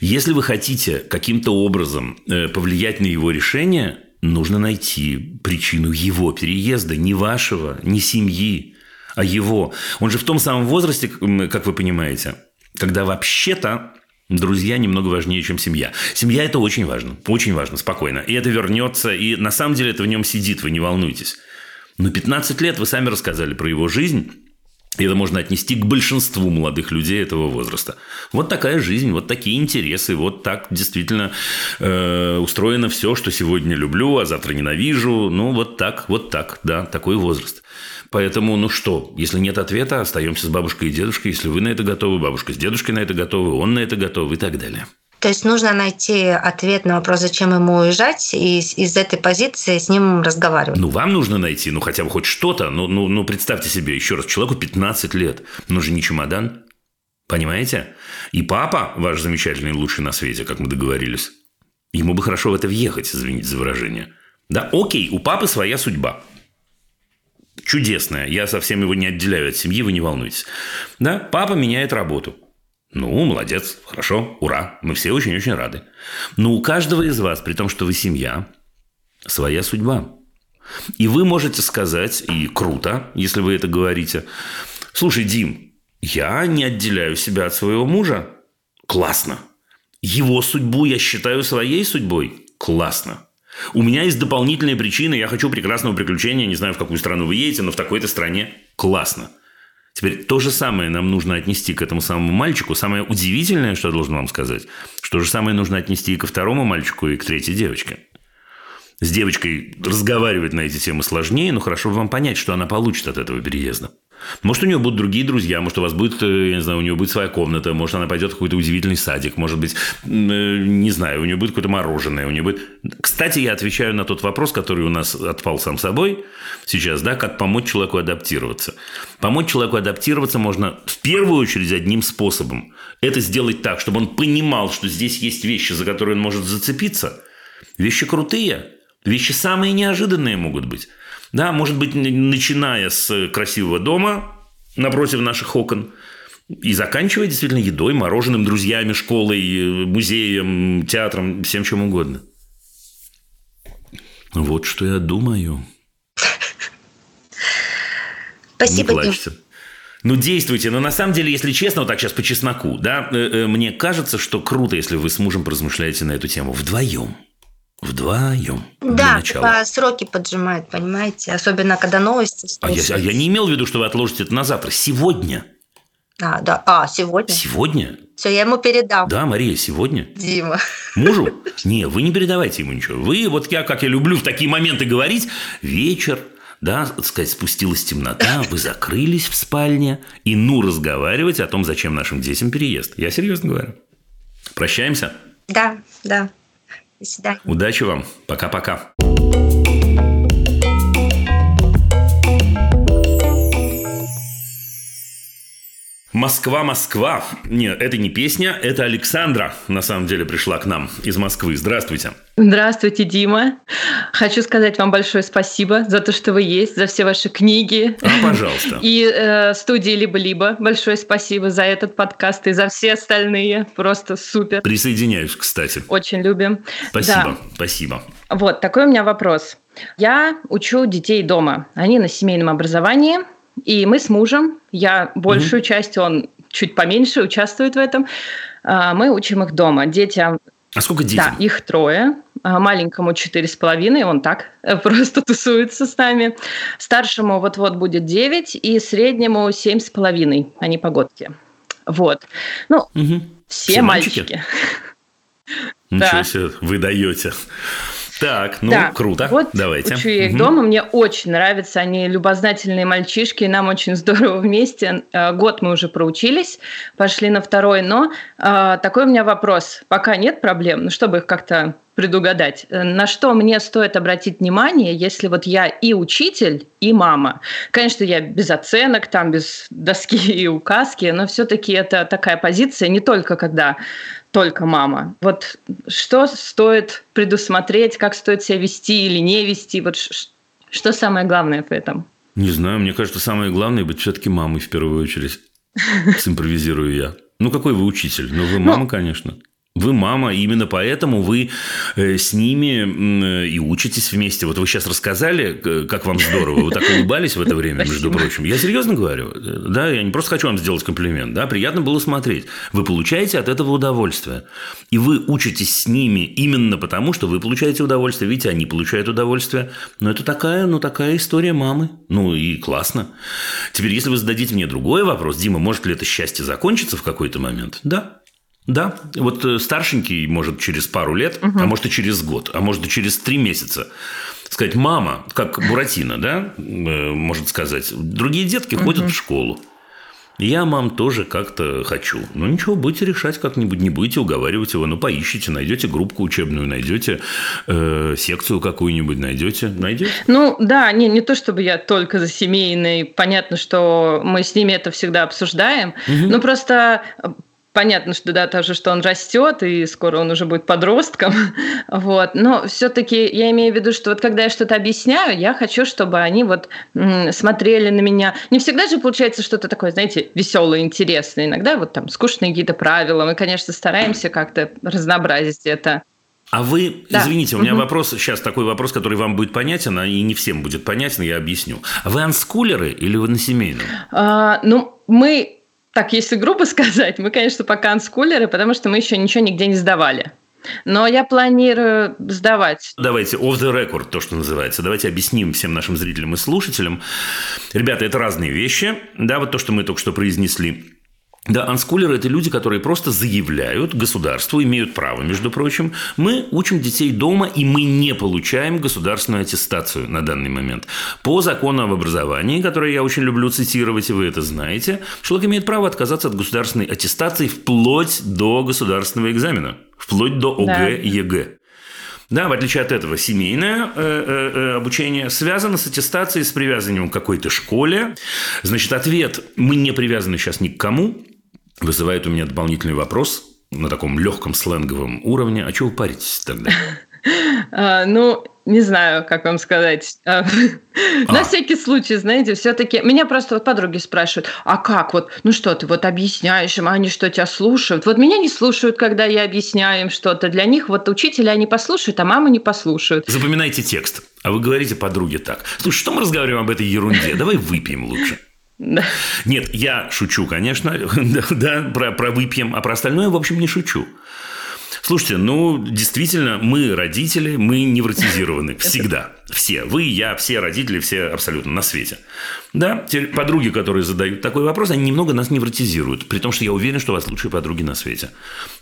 Если вы хотите каким-то образом э, повлиять на его решение, нужно найти причину его переезда, не вашего, не семьи, а его. Он же в том самом возрасте, как вы понимаете, когда вообще-то Друзья немного важнее, чем семья. Семья – это очень важно. Очень важно, спокойно. И это вернется, и на самом деле это в нем сидит, вы не волнуйтесь. Но 15 лет вы сами рассказали про его жизнь, и это можно отнести к большинству молодых людей этого возраста. Вот такая жизнь, вот такие интересы, вот так действительно э, устроено все, что сегодня люблю, а завтра ненавижу. Ну, вот так, вот так, да, такой возраст. Поэтому, ну что, если нет ответа, остаемся с бабушкой и дедушкой. Если вы на это готовы, бабушка с дедушкой на это готовы, он на это готов и так далее. То есть нужно найти ответ на вопрос, зачем ему уезжать, и из этой позиции с ним разговаривать. Ну, вам нужно найти, ну, хотя бы хоть что-то. Ну, ну, ну представьте себе, еще раз, человеку 15 лет. Ну же не чемодан. Понимаете? И папа, ваш замечательный лучший на свете, как мы договорились, ему бы хорошо в это въехать, извините за выражение. Да, окей, у папы своя судьба чудесное. Я совсем его не отделяю от семьи, вы не волнуйтесь. Да, папа меняет работу. Ну, молодец, хорошо, ура, мы все очень-очень рады. Но у каждого из вас, при том, что вы семья, своя судьба. И вы можете сказать, и круто, если вы это говорите, слушай, Дим, я не отделяю себя от своего мужа. Классно. Его судьбу я считаю своей судьбой. Классно. У меня есть дополнительные причины. Я хочу прекрасного приключения. Не знаю, в какую страну вы едете, но в такой-то стране. Классно. Теперь то же самое нам нужно отнести к этому самому мальчику. Самое удивительное, что я должен вам сказать, что же самое нужно отнести и ко второму мальчику, и к третьей девочке. С девочкой разговаривать на эти темы сложнее, но хорошо бы вам понять, что она получит от этого переезда. Может, у нее будут другие друзья, может, у вас будет, э, я не знаю, у нее будет своя комната, может, она пойдет в какой-то удивительный садик, может быть, э, не знаю, у нее будет какое-то мороженое, у нее будет... Кстати, я отвечаю на тот вопрос, который у нас отпал сам собой сейчас, да, как помочь человеку адаптироваться. Помочь человеку адаптироваться можно в первую очередь одним способом. Это сделать так, чтобы он понимал, что здесь есть вещи, за которые он может зацепиться. Вещи крутые, вещи самые неожиданные могут быть. Да, может быть, начиная с красивого дома напротив наших окон и заканчивая действительно едой, мороженым, друзьями, школой, музеем, театром, всем чем угодно. Вот что я думаю. Спасибо, Не плачьте. Ну, действуйте. Но на самом деле, если честно, вот так сейчас по чесноку, да, э, э, мне кажется, что круто, если вы с мужем поразмышляете на эту тему вдвоем. Вдвоем. Да, по сроки поджимают, понимаете? Особенно, когда новости. А я, а я не имел в виду, что вы отложите это на завтра. Сегодня. А, да. А, сегодня? Сегодня? Все, я ему передам. Да, Мария, сегодня. Дима. Мужу? (laughs) Не, вы не передавайте ему ничего. Вы, вот я, как я люблю в такие моменты говорить, вечер, да, так сказать, спустилась темнота, вы (laughs) закрылись в спальне, и ну разговаривать о том, зачем нашим детям переезд. Я серьезно говорю. Прощаемся. Да, да. До свидания. Удачи вам. Пока-пока. Москва, Москва. Нет, это не песня, это Александра, на самом деле, пришла к нам из Москвы. Здравствуйте. Здравствуйте, Дима. Хочу сказать вам большое спасибо за то, что вы есть, за все ваши книги. А, пожалуйста. (laughs) И э, студии «Либо-либо» большое спасибо за этот подкаст и за все остальные. Просто супер. Присоединяюсь, кстати. Очень любим. Спасибо, Да. спасибо. Вот, такой у меня вопрос. Я учу детей дома. Они на семейном образовании, и мы с мужем, я большую часть, он чуть поменьше участвует в этом, а, мы учим их дома. Детям А сколько Да, детям? их трое. А Маленькому четыре с половиной, он так э, (laughs) просто тусуется с нами. Старшему вот-вот будет девять, и среднему семь с половиной, они погодки. Вот. Ну, Мгм. все, Все мальчики? мальчики. (laughs) Ничего Да. себе, вы даете. Так, ну, Да, круто. Вот Давайте. учу я их Мгм. дома, мне очень нравится, они любознательные мальчишки, нам очень (laughs) здорово вместе. Э, Год мы уже проучились, пошли на второй, но э, такой у меня вопрос. Пока нет проблем, ну, чтобы их как-то предугадать. Э, На что мне стоит обратить внимание, если вот я и учитель, и мама? Конечно, я без оценок, там без доски (laughs) и указки, но все-таки это такая позиция не только когда только мама. Вот что стоит предусмотреть, как стоит себя вести или не вести? Вот что самое главное в этом? Не знаю, мне кажется, самое главное быть все-таки мамой в первую очередь. Симпровизирую я. Ну, какой вы учитель? Ну, вы мама, конечно. Вы мама, именно поэтому вы э, с ними э, и учитесь вместе. Вот вы сейчас рассказали, к- как вам здорово. Вы так улыбались в это время, между Спасибо. прочим. Я серьезно говорю. Э, Да, я не просто хочу вам сделать комплимент. Да, приятно было смотреть. Вы получаете от этого удовольствие. И вы учитесь с ними именно потому, что вы получаете удовольствие. Видите, они получают удовольствие. Но это такая, ну, такая история мамы. Ну, и классно. Теперь, если вы зададите мне другой вопрос, Дима, может ли это счастье закончиться в какой-то момент? Да. Да, вот э, старшенький может через пару лет, а может и через год, а может и через три месяца сказать, мама, как Буратино, да, э, может сказать, другие детки ходят в школу. Я, мам, тоже как-то хочу. Ну, ничего, будете решать как-нибудь, не будете уговаривать его. Ну, поищите, найдете группку учебную, найдете э, секцию какую-нибудь, найдете. Найдете. Ну да, не, не то чтобы я только за семейный. Понятно, что мы с ними это всегда обсуждаем. Но просто э, понятно, что да, тоже, что он растет, и скоро он уже будет подростком. (laughs) Вот. Но все-таки я имею в виду, что вот когда я что-то объясняю, я хочу, чтобы они вот смотрели на меня. Не всегда же получается что-то такое, знаете, веселое, интересное. Иногда вот там скучные какие-то правила. Мы, конечно, стараемся как-то разнообразить это. А вы, Да. извините, у меня Мгм. вопрос, сейчас такой вопрос, который вам будет понятен, а и не всем будет понятен, я объясню. Вы анскулеры или вы на семейном? А, ну, мы Так, если грубо (laughs) сказать, мы, конечно, пока анскулеры, потому что мы еще ничего нигде не сдавали. Но я планирую сдавать. Давайте off the record, то, что называется. Давайте объясним всем нашим зрителям и слушателям. Ребята, это разные вещи. Да, вот то, что мы только что произнесли. Да, анскулеры – это люди, которые просто заявляют государству, имеют право, между прочим. Мы учим детей дома, и мы не получаем государственную аттестацию на данный момент. По закону об образовании, который я очень люблю цитировать, и вы это знаете, человек имеет право отказаться от государственной аттестации вплоть до государственного экзамена, вплоть до ОГЭ да. ЕГЭ. Да, в отличие от этого, семейное э, э, э, обучение связано с аттестацией, с привязанием к какой-то школе. Значит, ответ «мы не привязаны сейчас ни к кому» вызывает у меня дополнительный вопрос на таком легком сленговом уровне. А чего вы паритесь тогда? (laughs) А, ну, не знаю, как вам сказать. А, (laughs) на всякий случай, знаете, все-таки меня просто вот подруги спрашивают, а как вот, ну что ты вот объясняешь им, а они что тебя слушают? Вот меня не слушают, когда я объясняю им что-то. Для них вот учителя они послушают, а мамы не послушают. Запоминайте текст, а вы говорите подруге так. Слушай, что мы разговариваем об этой ерунде? Давай выпьем лучше. Да. Нет, я шучу, конечно, (laughs) да, про, про выпьем, а про остальное, в общем, не шучу. Слушайте, ну, действительно, мы родители, мы невротизированы всегда. Все. Вы, я, все родители, все абсолютно на свете. Да, те подруги, которые задают такой вопрос, они немного нас невротизируют. При том, что я уверен, что у вас лучшие подруги на свете.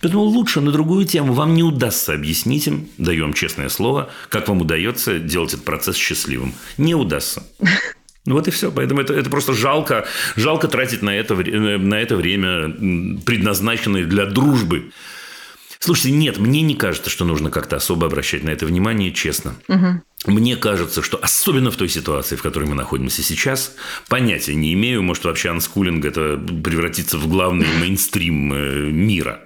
Поэтому лучше на другую тему вам не удастся объяснить им, даю вам честное слово, как вам удается делать этот процесс счастливым. Не удастся. (laughs) Ну вот и все. Поэтому это, это просто жалко, жалко тратить на это, на это время, предназначенное для дружбы. Слушайте, нет, мне не кажется, что нужно как-то особо обращать на это внимание, честно. Угу. Мне кажется, что особенно в той ситуации, в которой мы находимся сейчас, понятия не имею, может, вообще анскулинг это превратится в главный мейнстрим э, мира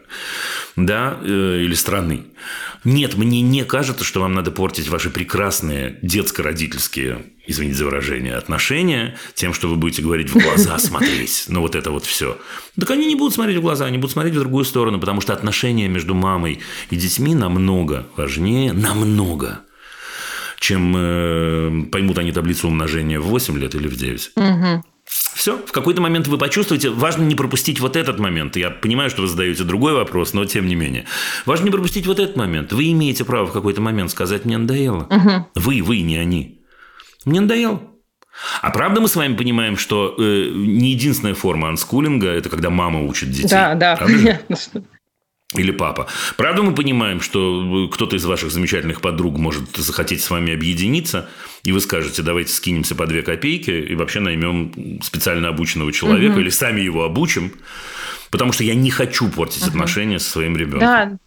да, э, или страны. Нет, мне не кажется, что вам надо портить ваши прекрасные детско-родительские, извините за выражение, отношения тем, что вы будете говорить в глаза, смотреть. Ну, вот это вот все. Так они не будут смотреть в глаза, они будут смотреть в другую сторону, потому что отношения между мамой и детьми намного важнее, намного, чем э, поймут они таблицу умножения в 8 лет или в 9. Угу. Все, в какой-то момент вы почувствуете, важно не пропустить вот этот момент. Я понимаю, что вы задаете другой вопрос, но тем не менее. Важно не пропустить вот этот момент. Вы имеете право в какой-то момент сказать «мне надоело». Угу. Вы, вы, не они. «Мне надоело». А правда мы с вами понимаем, что э, не единственная форма анскулинга – это когда мама учит детей? Да, да, понятно. Или папа. Правда мы понимаем, что кто-то из ваших замечательных подруг может захотеть с вами объединиться, и вы скажете, давайте скинемся по две копейки и вообще наймем специально обученного человека угу. или сами его обучим, потому что я не хочу портить угу. отношения со своим ребенком. Да.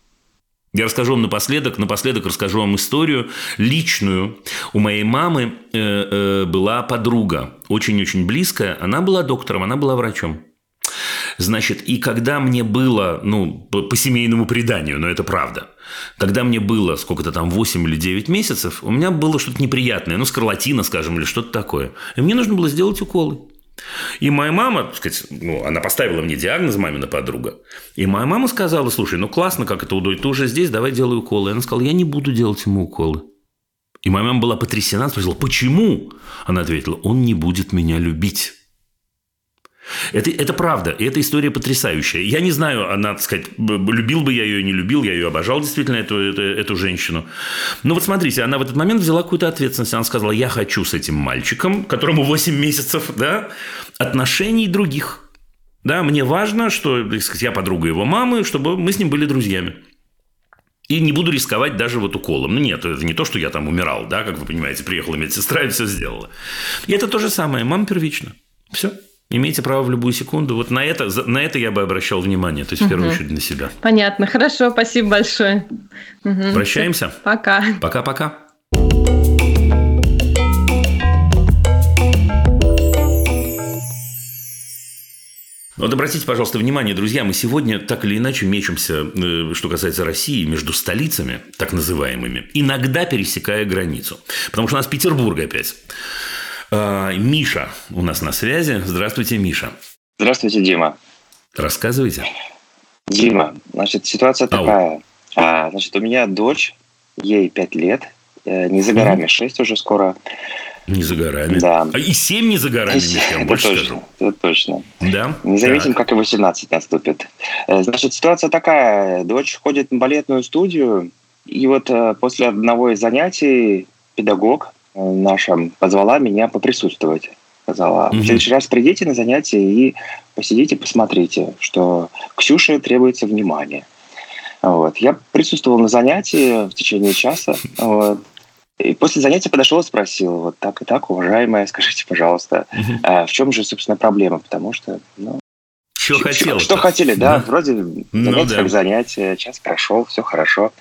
Я расскажу вам напоследок, напоследок расскажу вам историю личную. У моей мамы э, э, была подруга, очень-очень близкая. Она была доктором, она была врачом. Значит, и когда мне было, ну, по, по семейному преданию, но это правда, когда мне было сколько-то там 8 или 9 месяцев, у меня было что-то неприятное, ну, скарлатина, скажем, или что-то такое. И мне нужно было сделать уколы. И моя мама, так сказать, ну, она поставила мне диагноз, мамина подруга. И моя мама сказала, слушай, ну классно, как это удой, ты уже здесь, давай делай уколы. И она сказала, я не буду делать ему уколы. И моя мама была потрясена, спросила, почему? Она ответила, он не будет меня любить. Это, это правда, и эта история потрясающая. Я не знаю, она, сказать, любил бы я ее, не любил, я ее обожал действительно, эту, эту, эту женщину. Но вот смотрите, она в этот момент взяла какую-то ответственность. Она сказала, я хочу с этим мальчиком, которому 8 месяцев, да, отношений других. Да, мне важно, что сказать, я подруга его мамы, чтобы мы с ним были друзьями. И не буду рисковать даже вот уколом. Ну, нет, это не то, что я там умирал, да, как вы понимаете, приехала медсестра и все сделала. И это то же самое. Мама первично. Все. Имеете право в любую секунду. Вот на это, на это я бы обращал внимание, то есть в первую очередь на себя. Понятно, хорошо, спасибо большое. Угу. Прощаемся. Пока. Пока-пока. Вот обратите, пожалуйста, внимание, друзья, мы сегодня так или иначе мечемся, э, что касается России, между столицами, так называемыми, иногда пересекая границу. Потому что у нас Петербург опять. А, Миша у нас на связи. Здравствуйте, Миша. Здравствуйте, Дима. Рассказывайте. Дима, значит, ситуация Ау. такая. А, значит, у меня дочь, ей 5 лет, э, не за горами, 6 уже скоро. Не за горами. Да. А и 7 не за горами, я вам больше точно, скажу. Это точно. Да? Не заметим, Так. как и 18 наступит. Э, Значит, ситуация такая. Дочь ходит на балетную студию, и вот э, после одного из занятий педагог э, наша позвала меня поприсутствовать. Сказала, в следующий раз придите на занятие и посидите, посмотрите, что Ксюше требуется внимание. Вот. Я присутствовал на занятии в течение часа. Вот. И после занятия подошел и спросил, вот так и так, уважаемая, скажите, пожалуйста, а в чем же, собственно, проблема? Потому что, ну, Что хотел? что хотели, да, Да. вроде Ну да. как занятие, час прошел, все хорошо.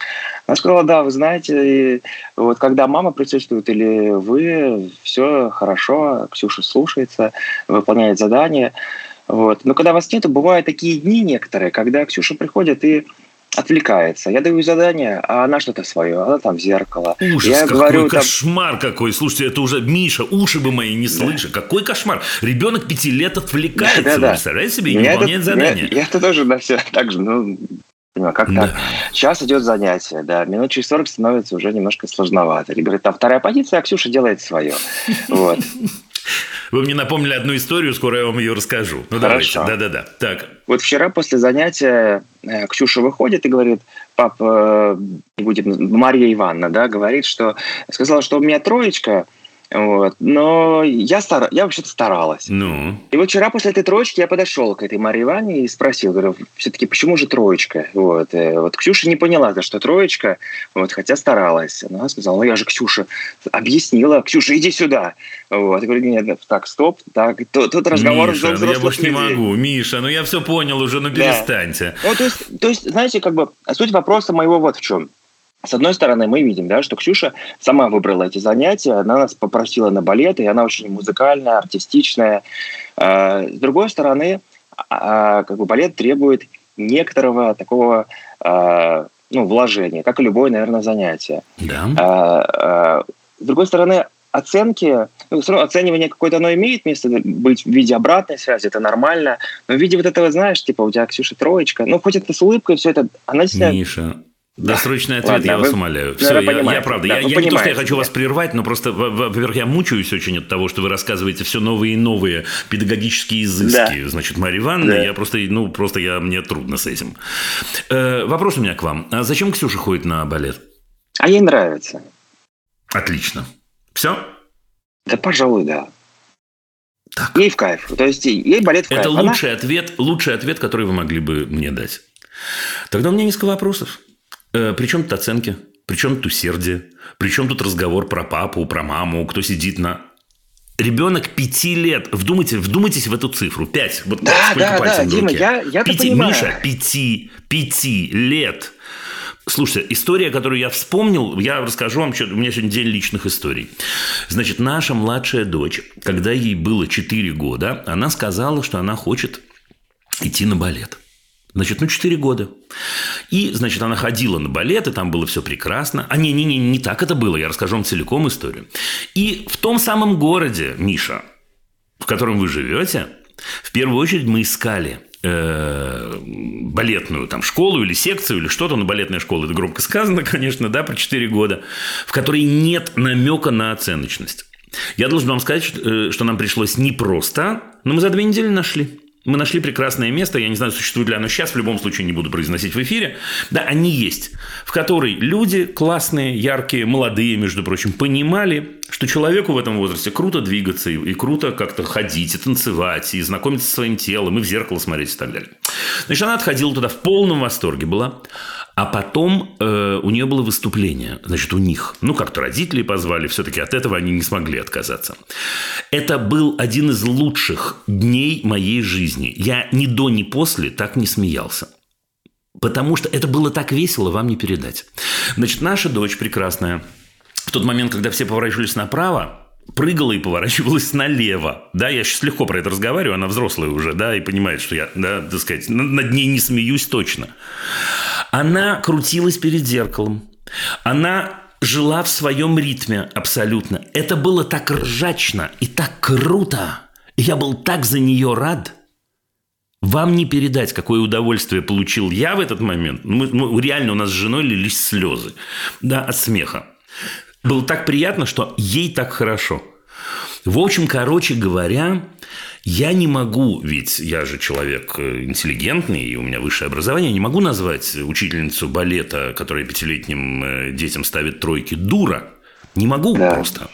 Она сказала, да, вы знаете, и вот когда мама присутствует или вы, все хорошо, Ксюша слушается, выполняет задания. Вот. Но когда вас нету, бывают такие дни некоторые, когда Ксюша приходит и отвлекается. Я даю задание, а она что-то свое, она там в зеркало. Ужас, Я какой говорю, там, кошмар какой. Слушайте, это уже, Миша, уши бы мои не слышат. Какой кошмар. Ребенок пяти лет отвлекается, Да-да-да. вы представляете себе, и не выполняет это- задание. Я, это тоже на все так же, ну, понимаю, как Да. так? Сейчас идет занятие, да, минут через 40 становится уже немножко сложновато. И говорит, там вторая позиция, а Ксюша делает свое. Вот. Вы мне напомнили одну историю, скоро я вам ее расскажу. Ну, давайте. Хорошо. Да-да-да. Так. Вот вчера после занятия э, Ксюша выходит и говорит, пап, э, не будем, Мария Ивановна, да, говорит, что сказала, что у меня троечка, вот, но я, стар, я вообще-то старалась. Ну, И вот вчера после этой троечки я подошел к этой Марии Ивановне и спросил, говорю, все-таки почему же троечка? Вот, э, вот Ксюша не поняла, за что троечка, вот, хотя старалась. Она сказала, ну я же Ксюша объяснила, Ксюша, иди сюда. Вот, я говорю, нет, так, стоп, так, тут, тут разговор Миша, ну я больше не людей». могу. Миша, ну я все понял уже, ну Да. перестаньте. Ну, то есть, то есть, знаете, как бы суть вопроса моего вот в чем. С одной стороны, мы видим, да, что Ксюша сама выбрала эти занятия, она нас попросила на балет, и она очень музыкальная, артистичная. А, С другой стороны, а, как бы балет требует некоторого такого а, ну, вложения, как и любое, наверное, занятие. Да. А, а, С другой стороны, оценки, ну, все равно оценивание какое-то оно имеет место быть в виде обратной связи, это нормально, но в виде вот этого, знаешь, типа у тебя, Ксюша, троечка, ну, хоть это с улыбкой, все это, она действительно... Миша, Досрочный ответ, Ладно, я вас вы, умоляю. Все, я, я правда. да, я я не то, что я хочу да. вас прервать, но просто, во- во- во-первых, я мучаюсь очень от того, что вы рассказываете все новые и новые педагогические изыски. Значит, Марья Ивановна, Да. я просто, ну, просто я, мне трудно с этим. Э, вопрос у меня к вам. А зачем Ксюша ходит на балет? А ей нравится. Отлично. Все? Да, пожалуй, да. Так. Ей в кайф. То есть ей балет в кайф. Это Она- лучший ответ, лучший ответ, который вы могли бы мне дать. Тогда у меня несколько вопросов. Э, при чем тут оценки? При чем тут усердие? При чем тут разговор про папу, про маму, кто сидит на... Ребенок пяти лет. Вдумайте, вдумайтесь в эту цифру. Пять. Вот Да, сколько да, пальцев да, Дима, я- я-то Пяти- понимаю. Миша, пяти, пяти лет. Слушайте, история, которую я вспомнил, я расскажу вам, что у меня сегодня день личных историй. Значит, наша младшая дочь, когда ей было 4 года, она сказала, что она хочет идти на балет. Значит, ну, 4 года. И, значит, она ходила на балет, и там было все прекрасно. А не, не, так это было, я расскажу вам целиком историю. И в том самом городе, Миша, в котором вы живете, в первую очередь мы искали э, балетную там школу или секцию или что-то, но балетная школа, это громко сказано, (laughs) конечно, да, про 4 года, в которой нет намека на оценочность. Я должен вам сказать, э, что нам пришлось непросто, но мы за две недели нашли. Мы нашли прекрасное место, я не знаю, существует ли оно сейчас, в любом случае не буду произносить в эфире. Да, они есть, в которой люди классные, яркие, молодые, между прочим, понимали, что человеку в этом возрасте круто двигаться и, и круто как-то ходить, и танцевать, и знакомиться со своим телом, и в зеркало смотреть и так далее. Значит, она отходила туда в полном восторге была. А потом э, у нее было выступление, значит, у них. Ну, как-то родители позвали, все-таки от этого они не смогли отказаться. Это был один из лучших дней моей жизни. Я ни до, ни после так не смеялся. Потому что это было так весело, вам не передать. Значит, наша дочь прекрасная, в тот момент, когда все поворачивались направо, прыгала и поворачивалась налево. Да, я сейчас легко про это разговариваю, она взрослая уже, да, и понимает, что я, да, так сказать, над ней не смеюсь точно. Она крутилась перед зеркалом. Она жила в своем ритме абсолютно. Это было так ржачно и так круто. Я был так за нее рад. Вам не передать, какое удовольствие получил я в этот момент. Мы, мы- реально у нас с женой лились слезы. Да, от смеха. Было так приятно, что ей так хорошо. В общем, короче говоря, я не могу, ведь я же человек э, интеллигентный, и у меня высшее образование, не могу назвать учительницу балета, которая пятилетним э, детям ставит тройки, дура. Не могу да. просто.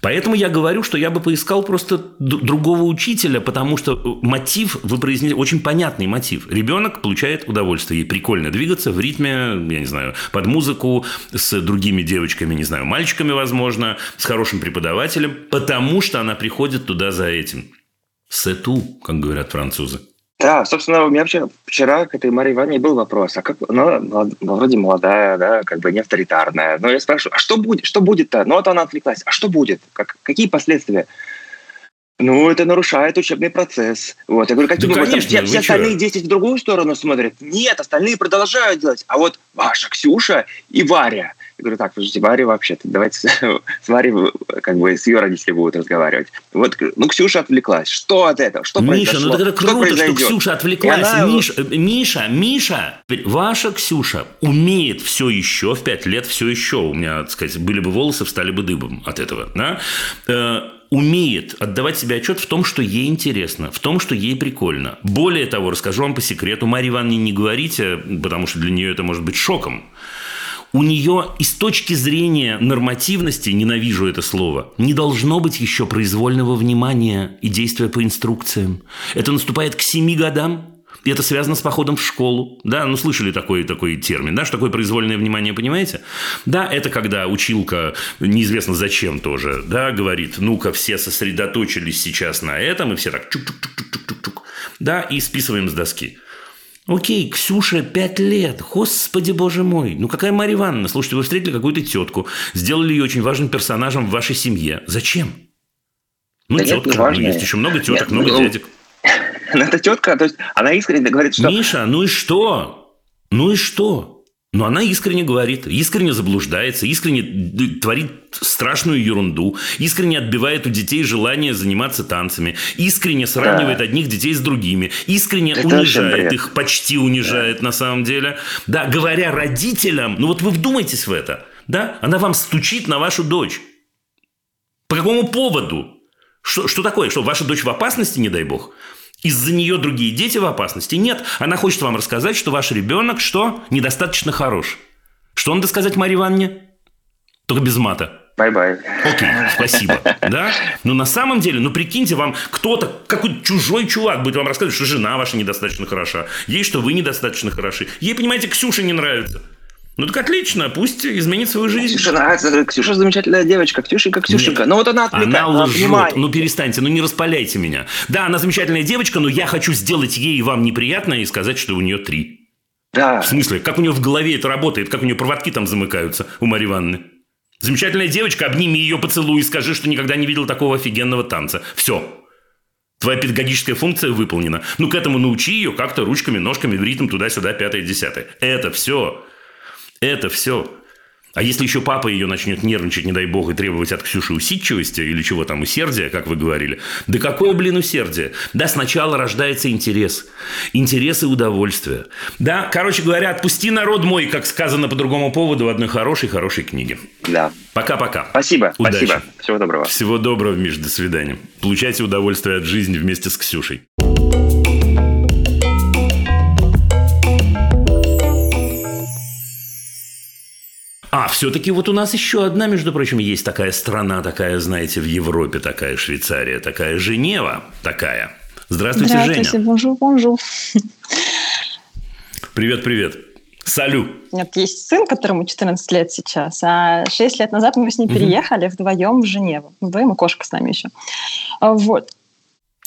Поэтому я говорю, что я бы поискал просто другого учителя, потому что э, мотив, вы произнесли, очень понятный мотив. Ребенок получает удовольствие. Ей прикольно двигаться в ритме, я не знаю, под музыку, с другими девочками, не знаю, мальчиками, возможно, с хорошим преподавателем, потому что она приходит туда за этим. Сету, как говорят французы. Да, собственно, у меня вообще вчера к этой Марии Ивановне был вопрос. А как, ну, ну, вроде молодая, да, как бы не авторитарная. Но я спрашиваю, а что будет? Что будет-то? Ну, вот она отвлеклась. А что будет? Как, какие последствия? Ну, это нарушает учебный процесс. Вот. Я говорю, каким да, образом? Конечно, все, все остальные 10 в другую сторону смотрят. Нет, остальные продолжают делать. А вот ваша Ксюша и Варя – я говорю, так, подождите, Варя вообще-то, давайте (laughs) с Варей, как бы, с ее родителями будут разговаривать. Вот, ну, Ксюша отвлеклась. Что от этого? Что Миша, произошло? ну, это круто, что, что Ксюша отвлеклась. Она... Миша, Миша, Миша, ваша Ксюша умеет все еще, в пять лет все еще, у меня, так сказать, были бы волосы, встали бы дыбом от этого, да? Э, умеет отдавать себе отчет в том, что ей интересно, в том, что ей прикольно. Более того, расскажу вам по секрету, Марье Ивановне не говорите, потому что для нее это может быть шоком у нее и с точки зрения нормативности, ненавижу это слово, не должно быть еще произвольного внимания и действия по инструкциям. Это наступает к семи годам, и это связано с походом в школу. Да, ну слышали такой, такой термин, да, что такое произвольное внимание, понимаете? Да, это когда училка, неизвестно зачем тоже, да, говорит, ну-ка, все сосредоточились сейчас на этом, и все так чук-чук-чук-чук-чук, да, и списываем с доски. Окей, Ксюша, пять лет. Господи, боже мой. Ну, какая Марья Ивановна? Слушайте, вы встретили какую-то тетку, сделали ее очень важным персонажем в вашей семье. Зачем? Ну, да тетка, нет, ну, есть еще много теток, нет, много ну, дядек. (laughs) Ну, это тетка, то есть она искренне говорит, что... Миша, ну и что? Ну и что? Но она искренне говорит, искренне заблуждается, искренне творит страшную ерунду, искренне отбивает у детей желание заниматься танцами, искренне сравнивает да. одних детей с другими, искренне Это унижает их, почти унижает да. на самом деле. Да, говоря родителям, ну вот вы вдумайтесь в это, да, она вам стучит на вашу дочь. По какому поводу? Что, что такое? Что ваша дочь в опасности, не дай бог? Из-за нее другие дети в опасности? Нет. Она хочет вам рассказать, что ваш ребенок, что? Недостаточно хорош. Что надо сказать Марье Ивановне? Только без мата. Bye-bye. Окей, спасибо. Да? Но на самом деле, ну прикиньте, вам кто-то, какой-то чужой чувак будет вам рассказывать, что жена ваша недостаточно хороша. Ей, что вы недостаточно хороши. Ей, понимаете, Ксюша не нравится. Ну так отлично, пусть изменит свою жизнь. Ксюша нравится, Ксюша замечательная девочка, Ксюшенька, Ксюшенька. Нет, ну вот она отвлекает, она лжет. Ну перестаньте, ну не распаляйте меня. Да, она замечательная девочка, но я хочу сделать ей и вам неприятно и сказать, что у нее три. Да. В смысле, как у нее в голове это работает, как у нее проводки там замыкаются у Марьи Ивановны. Замечательная девочка, обними ее, поцелуй и скажи, что никогда не видел такого офигенного танца. Все. Твоя педагогическая функция выполнена. Ну, к этому научи ее как-то ручками, ножками ритм туда-сюда, пятое, десятое. Это все. Это все. А если еще папа ее начнет нервничать, не дай бог, и требовать от Ксюши усидчивости или чего там, усердия, как вы говорили, да какое, блин, усердие? Да, сначала рождается интерес. Интерес и удовольствие. Да, короче говоря, отпусти народ мой, как сказано по другому поводу в одной хорошей-хорошей книге. Да. Пока-пока. Спасибо. Удачи. Спасибо. Всего доброго. Всего доброго, Миш. До свидания. Получайте удовольствие от жизни вместе с Ксюшей. А, все-таки вот у нас еще одна, между прочим, есть такая страна, такая, знаете, в Европе, такая Швейцария, такая Женева, такая. Здравствуйте, Здравствуйте, Женя. bonjour, bonjour. Привет, привет. Салю. У меня есть сын, которому 14 лет сейчас, а 6 лет назад мы с ним переехали вдвоем в Женеву. Вдвоем и кошка с нами еще. А, вот.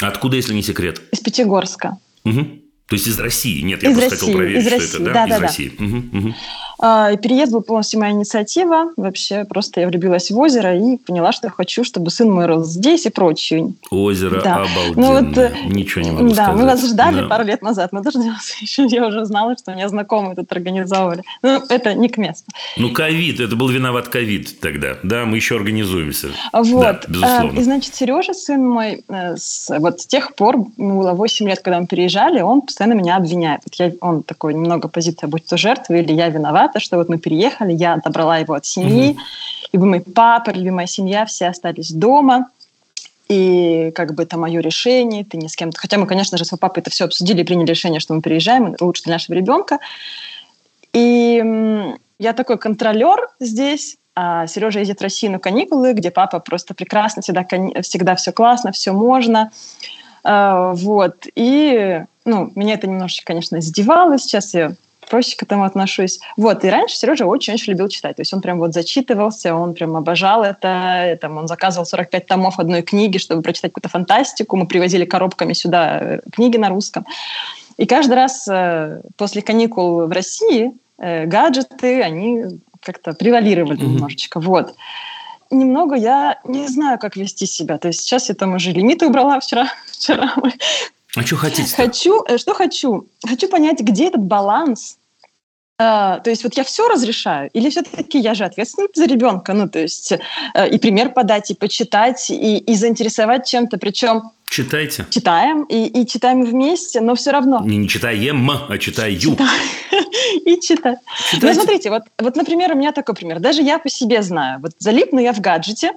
Откуда, если не секрет? Из Пятигорска. Угу. То есть из России? Нет, я из просто России, хотел проверить, из что России, это, да? да из да, России. Да. Угу, угу. А, переезд был полностью моя инициатива. Вообще просто я влюбилась в озеро и поняла, что я хочу, чтобы сын мой рос здесь и прочее. Озеро да. обалденное. Ну, вот, э, Ничего не могу да, сказать. мы вас ждали да. пару лет назад. Мы дождался. (laughs) Еще я уже знала, что меня знакомые тут организовывали. Ну, это не к месту. Ну, ковид. Это был виноват ковид тогда. Да, мы еще организуемся. Вот. Да, безусловно. И, значит, Сережа, сын мой, э, вот с тех пор, было 8 лет, когда мы переезжали, он постоянно меня обвиняет. Вот я, он такой немного позиция, будь то жертва или я виноват. Брата, что вот мы переехали, я отобрала его от семьи, угу. любимый папа, любимая семья, все остались дома. И как бы это мое решение, ты ни с кем... Хотя мы, конечно же, с папой это все обсудили и приняли решение, что мы переезжаем, лучше для нашего ребенка. И я такой контролер здесь, а Сережа ездит в Россию на каникулы, где папа просто прекрасно, всегда, всегда все классно, все можно. А, вот. И ну, меня это немножечко, конечно, издевало. Сейчас я проще к этому отношусь. Вот, и раньше Сережа очень-очень любил читать. То есть он прям вот зачитывался, он прям обожал это. Там, он заказывал 45 томов одной книги, чтобы прочитать какую-то фантастику. Мы привозили коробками сюда э, книги на русском. И каждый раз э, после каникул в России э, гаджеты, они как-то превалировали mm-hmm. немножечко. Вот немного я не знаю, как вести себя. То есть сейчас я там уже лимиты убрала вчера. (laughs) вчера а что хотите? Хочу, что хочу? Хочу понять, где этот баланс то есть вот я все разрешаю, или все-таки я же ответственна за ребенка, ну то есть uh, и пример подать, и почитать, и, и заинтересовать чем-то, причем Читайте. Читаем и, и читаем вместе, но все равно. Не, не читаем, а читаю. (laughs) И читаю. Ну, смотрите, вот, вот, например, у меня такой пример. Даже я по себе знаю. Вот залипну я в гаджете,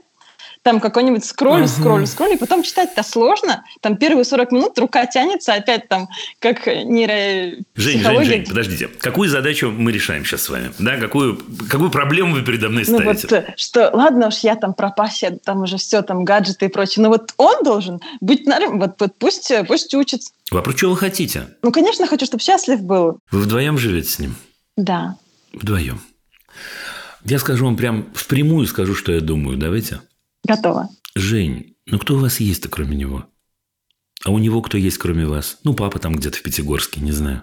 там какой-нибудь скроллю, скроллю, и потом читать-то сложно. Там первые 40 минут рука тянется, опять там, как нейро... Жень, Жень, Жень, подождите. Какую задачу мы решаем сейчас с вами? Да, какую, какую проблему вы передо мной ставите? Ну вот, э, что, ладно уж, я там пропащая, там уже все, там гаджеты и прочее, но вот он должен быть, вот, вот пусть, э, пусть учится. Вопрос, что вы хотите? Ну, конечно, хочу, чтобы счастлив был. Вы вдвоем живете с ним? Да. Вдвоем. Я скажу вам прям впрямую скажу, что я думаю. Давайте. Готово. Жень, ну кто у вас есть-то кроме него? А у него кто есть кроме вас? Ну, папа там где-то в Пятигорске, не знаю.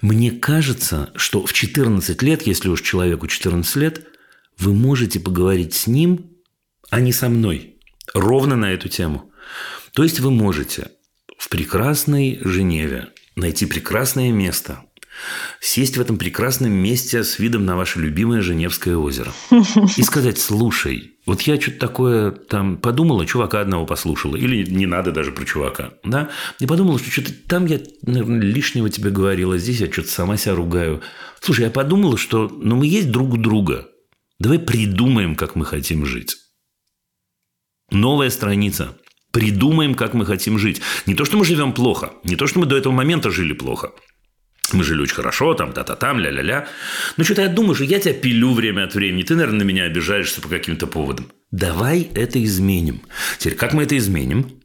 Мне кажется, что в 14 лет, если уж человеку 14 лет, вы можете поговорить с ним, а не со мной, ровно на эту тему. То есть вы можете в прекрасной Женеве найти прекрасное место, сесть в этом прекрасном месте с видом на ваше любимое Женевское озеро и сказать, слушай, вот я что-то такое там подумала, чувака одного послушала, или не надо даже про чувака, да, и подумала, что что-то там я, наверное, лишнего тебе говорила, здесь я что-то сама себя ругаю. Слушай, я подумала, что ну, мы есть друг у друга, давай придумаем, как мы хотим жить. Новая страница. Придумаем, как мы хотим жить. Не то, что мы живем плохо, не то, что мы до этого момента жили плохо – мы жили очень хорошо, там, та-та-там, ля-ля-ля. Но что-то я думаю, что я тебя пилю время от времени, ты, наверное, на меня обижаешься по каким-то поводам. Давай это изменим. Теперь, как мы это изменим?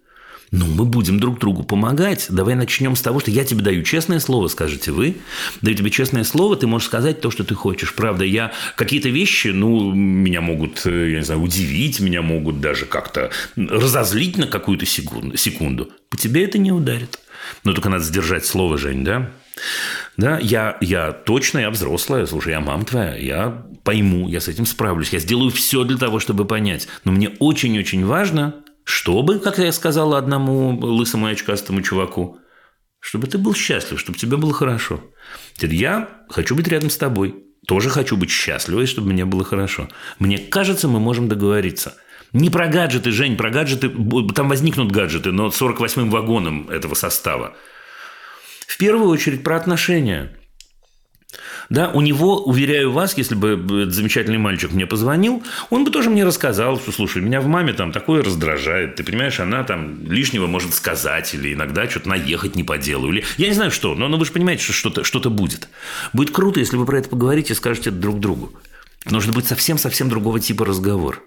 Ну, мы будем друг другу помогать. Давай начнем с того, что я тебе даю честное слово, скажете вы. Даю тебе честное слово, ты можешь сказать то, что ты хочешь. Правда, я какие-то вещи, ну, меня могут, э, я не знаю, удивить, меня могут даже как-то разозлить на какую-то секунду. По тебе это не ударит. Но только надо сдержать слово, Жень, да? Да, я, я точно, я взрослая, слушай, я мам твоя, я пойму, я с этим справлюсь, я сделаю все для того, чтобы понять. Но мне очень-очень важно, чтобы, как я сказала одному лысому и очкастому чуваку, чтобы ты был счастлив, чтобы тебе было хорошо. Теперь я хочу быть рядом с тобой. Тоже хочу быть счастливой, чтобы мне было хорошо. Мне кажется, мы можем договориться. Не про гаджеты, Жень, про гаджеты, там возникнут гаджеты, но 48-м вагоном этого состава. В первую очередь про отношения. Да, у него, уверяю вас, если бы этот замечательный мальчик мне позвонил, он бы тоже мне рассказал, что, слушай, меня в маме там такое раздражает, ты понимаешь, она там лишнего может сказать, или иногда что-то наехать не по делу, или я не знаю что, но, но вы же понимаете, что что-то что будет. Будет круто, если вы про это поговорите и скажете друг другу. Нужно быть совсем-совсем другого типа разговор.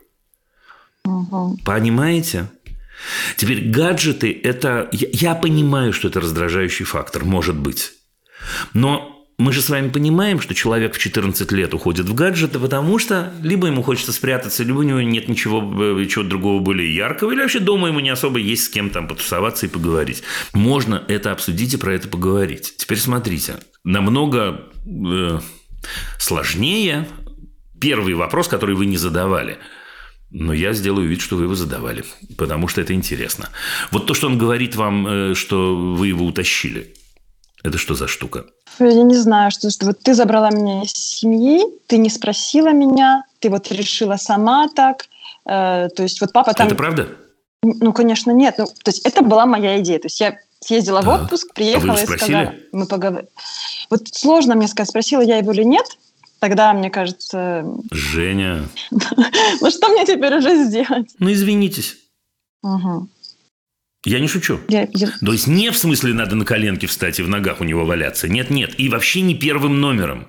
Угу. Понимаете? Теперь гаджеты – это… Я понимаю, что это раздражающий фактор, может быть. Но мы же с вами понимаем, что человек в 14 лет уходит в гаджеты, потому что либо ему хочется спрятаться, либо у него нет ничего э, чего другого более яркого, или вообще дома ему не особо есть с кем там потусоваться и поговорить. Можно это обсудить и про это поговорить. Теперь смотрите, намного э, сложнее первый вопрос, который вы не задавали – но я сделаю вид, что вы его задавали, потому что это интересно. Вот то, что он говорит вам, э, что вы его утащили, это что за штука? Я не знаю, что, что вот ты забрала меня из семьи, ты не спросила меня, ты вот решила сама так. Э, то есть вот папа там... Это правда? Ну, конечно, нет. Ну, то есть это была моя идея. То есть я съездила так. в отпуск, приехала а вы и сказала... Мы поговорили. Вот сложно мне сказать, спросила я его или нет. Тогда, мне кажется... Женя. (laughs) Ну что мне теперь уже сделать? Ну, извинитесь. Угу. Я не шучу. Я, я... То есть не в смысле надо на коленке встать и в ногах у него валяться. Нет, нет. И вообще не первым номером.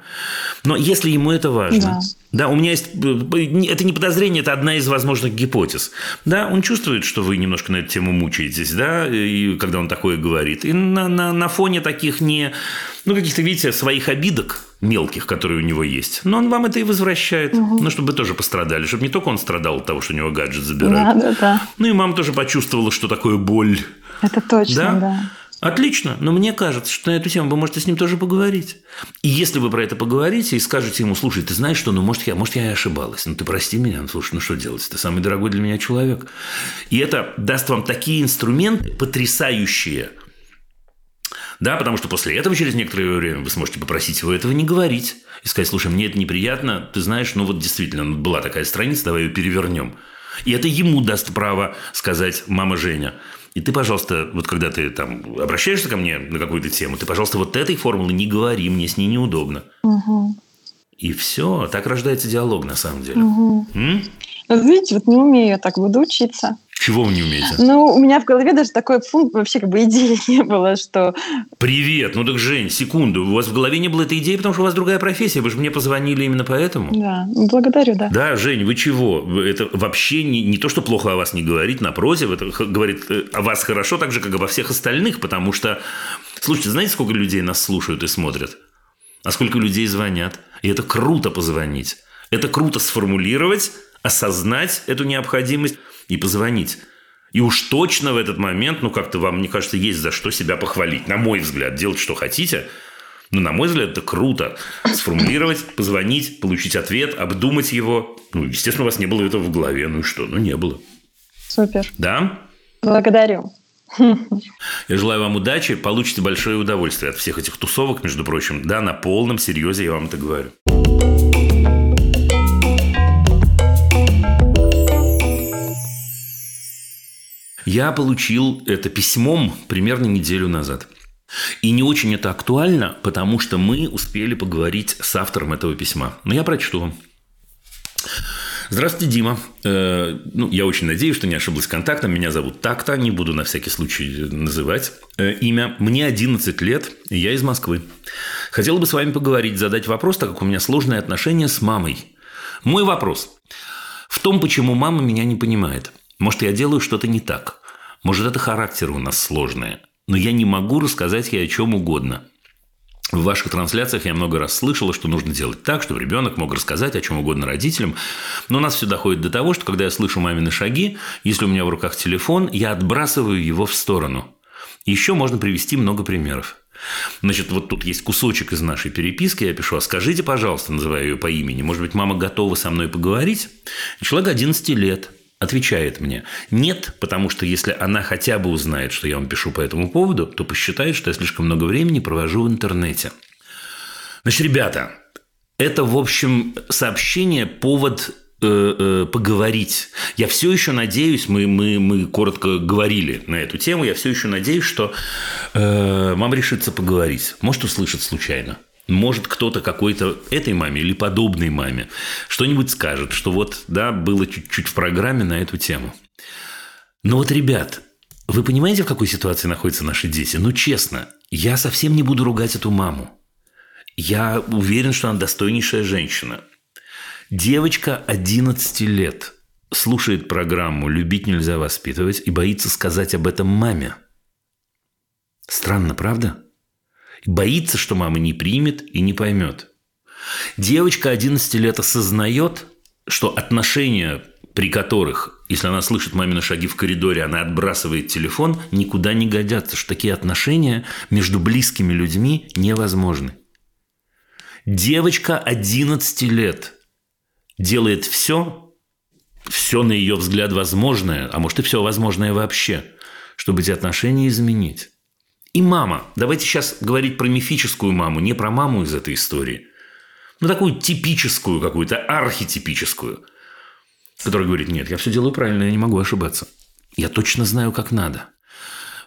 Но если ему это важно. Да. Да, у меня есть... Это не подозрение, это одна из возможных гипотез. Да, он чувствует, что вы немножко на эту тему мучаетесь, да, и когда он такое говорит. И на, на, на фоне таких не... Ну, каких-то, видите, своих обидок мелких, которые у него есть. Но он вам это и возвращает. Угу. Ну, чтобы вы тоже пострадали. Чтобы не только он страдал от того, что у него гаджет забирают. Да, да, да. Ну, и мама тоже почувствовала, что такое боль. Это точно, да. да. Отлично, но мне кажется, что на эту тему вы можете с ним тоже поговорить. И если вы про это поговорите и скажете ему, слушай, ты знаешь что, ну, может, я, может, я и ошибалась, ну, ты прости меня, ну, слушай, ну, что делать, ты самый дорогой для меня человек. И это даст вам такие инструменты потрясающие, да, потому что после этого через некоторое время вы сможете попросить его этого не говорить. И сказать, слушай, мне это неприятно, ты знаешь, ну вот действительно, ну, была такая страница, давай ее перевернем. И это ему даст право сказать «мама Женя». И ты, пожалуйста, вот когда ты там обращаешься ко мне на какую-то тему, ты, пожалуйста, вот этой формулы не говори, мне с ней неудобно. Угу. И все, так рождается диалог на самом деле. Угу. М? Видите, вот не умею я так, буду учиться. Чего вы не умеете? Ну, у меня в голове даже такой пункт, вообще как бы идеи (laughs) не было, что... Привет! Ну так, Жень, секунду. У вас в голове не было этой идеи, потому что у вас другая профессия. Вы же мне позвонили именно поэтому. Да, благодарю, да. Да, Жень, вы чего? Это вообще не, не то, что плохо о вас не говорит, напротив, это говорит э, о вас хорошо, так же, как и обо всех остальных, потому что... Слушайте, знаете, сколько людей нас слушают и смотрят? А сколько людей звонят? И это круто позвонить. Это круто сформулировать, осознать эту необходимость и позвонить. И уж точно в этот момент, ну, как-то вам, мне кажется, есть за что себя похвалить. На мой взгляд, делать, что хотите. Но, на мой взгляд, это круто. Сформулировать, позвонить, получить ответ, обдумать его. Ну, естественно, у вас не было этого в голове. Ну и что? Ну, не было. Супер. Да? Благодарю. Я желаю вам удачи, получите большое удовольствие от всех этих тусовок, между прочим. Да, на полном серьезе я вам это говорю. Я получил это письмом примерно неделю назад. И не очень это актуально, потому что мы успели поговорить с автором этого письма. Но я прочту вам. Здравствуйте, Дима. Э, ну, я очень надеюсь, что не ошиблась контактом. Меня зовут Такта, не буду на всякий случай называть э, имя. Мне 11 лет, и я из Москвы. Хотел бы с вами поговорить, задать вопрос, так как у меня сложные отношения с мамой. Мой вопрос в том, почему мама меня не понимает – может, я делаю что-то не так. Может, это характер у нас сложный. Но я не могу рассказать ей о чем угодно. В ваших трансляциях я много раз слышала, что нужно делать так, чтобы ребенок мог рассказать о чем угодно родителям. Но у нас все доходит до того, что когда я слышу мамины шаги, если у меня в руках телефон, я отбрасываю его в сторону. Еще можно привести много примеров. Значит, вот тут есть кусочек из нашей переписки, я пишу, а скажите, пожалуйста, называю ее по имени, может быть, мама готова со мной поговорить? Человек 11 лет, отвечает мне «нет», потому что если она хотя бы узнает, что я вам пишу по этому поводу, то посчитает, что я слишком много времени провожу в интернете. Значит, ребята, это, в общем, сообщение, повод э, э, поговорить. Я все еще надеюсь, мы, мы, мы коротко говорили на эту тему, я все еще надеюсь, что э, мама решится поговорить. Может, услышит случайно. Может, кто-то какой-то этой маме или подобной маме что-нибудь скажет, что вот, да, было чуть-чуть в программе на эту тему. Но вот, ребят, вы понимаете, в какой ситуации находятся наши дети? Ну, честно, я совсем не буду ругать эту маму. Я уверен, что она достойнейшая женщина. Девочка 11 лет слушает программу «Любить нельзя воспитывать» и боится сказать об этом маме. Странно, правда? Боится, что мама не примет и не поймет. Девочка 11 лет осознает, что отношения, при которых, если она слышит мамины шаги в коридоре, она отбрасывает телефон, никуда не годятся, что такие отношения между близкими людьми невозможны. Девочка 11 лет делает все, все на ее взгляд возможное, а может и все возможное вообще, чтобы эти отношения изменить. И мама. Давайте сейчас говорить про мифическую маму, не про маму из этой истории. Ну, такую типическую какую-то, архетипическую. Которая говорит, нет, я все делаю правильно, я не могу ошибаться. Я точно знаю, как надо.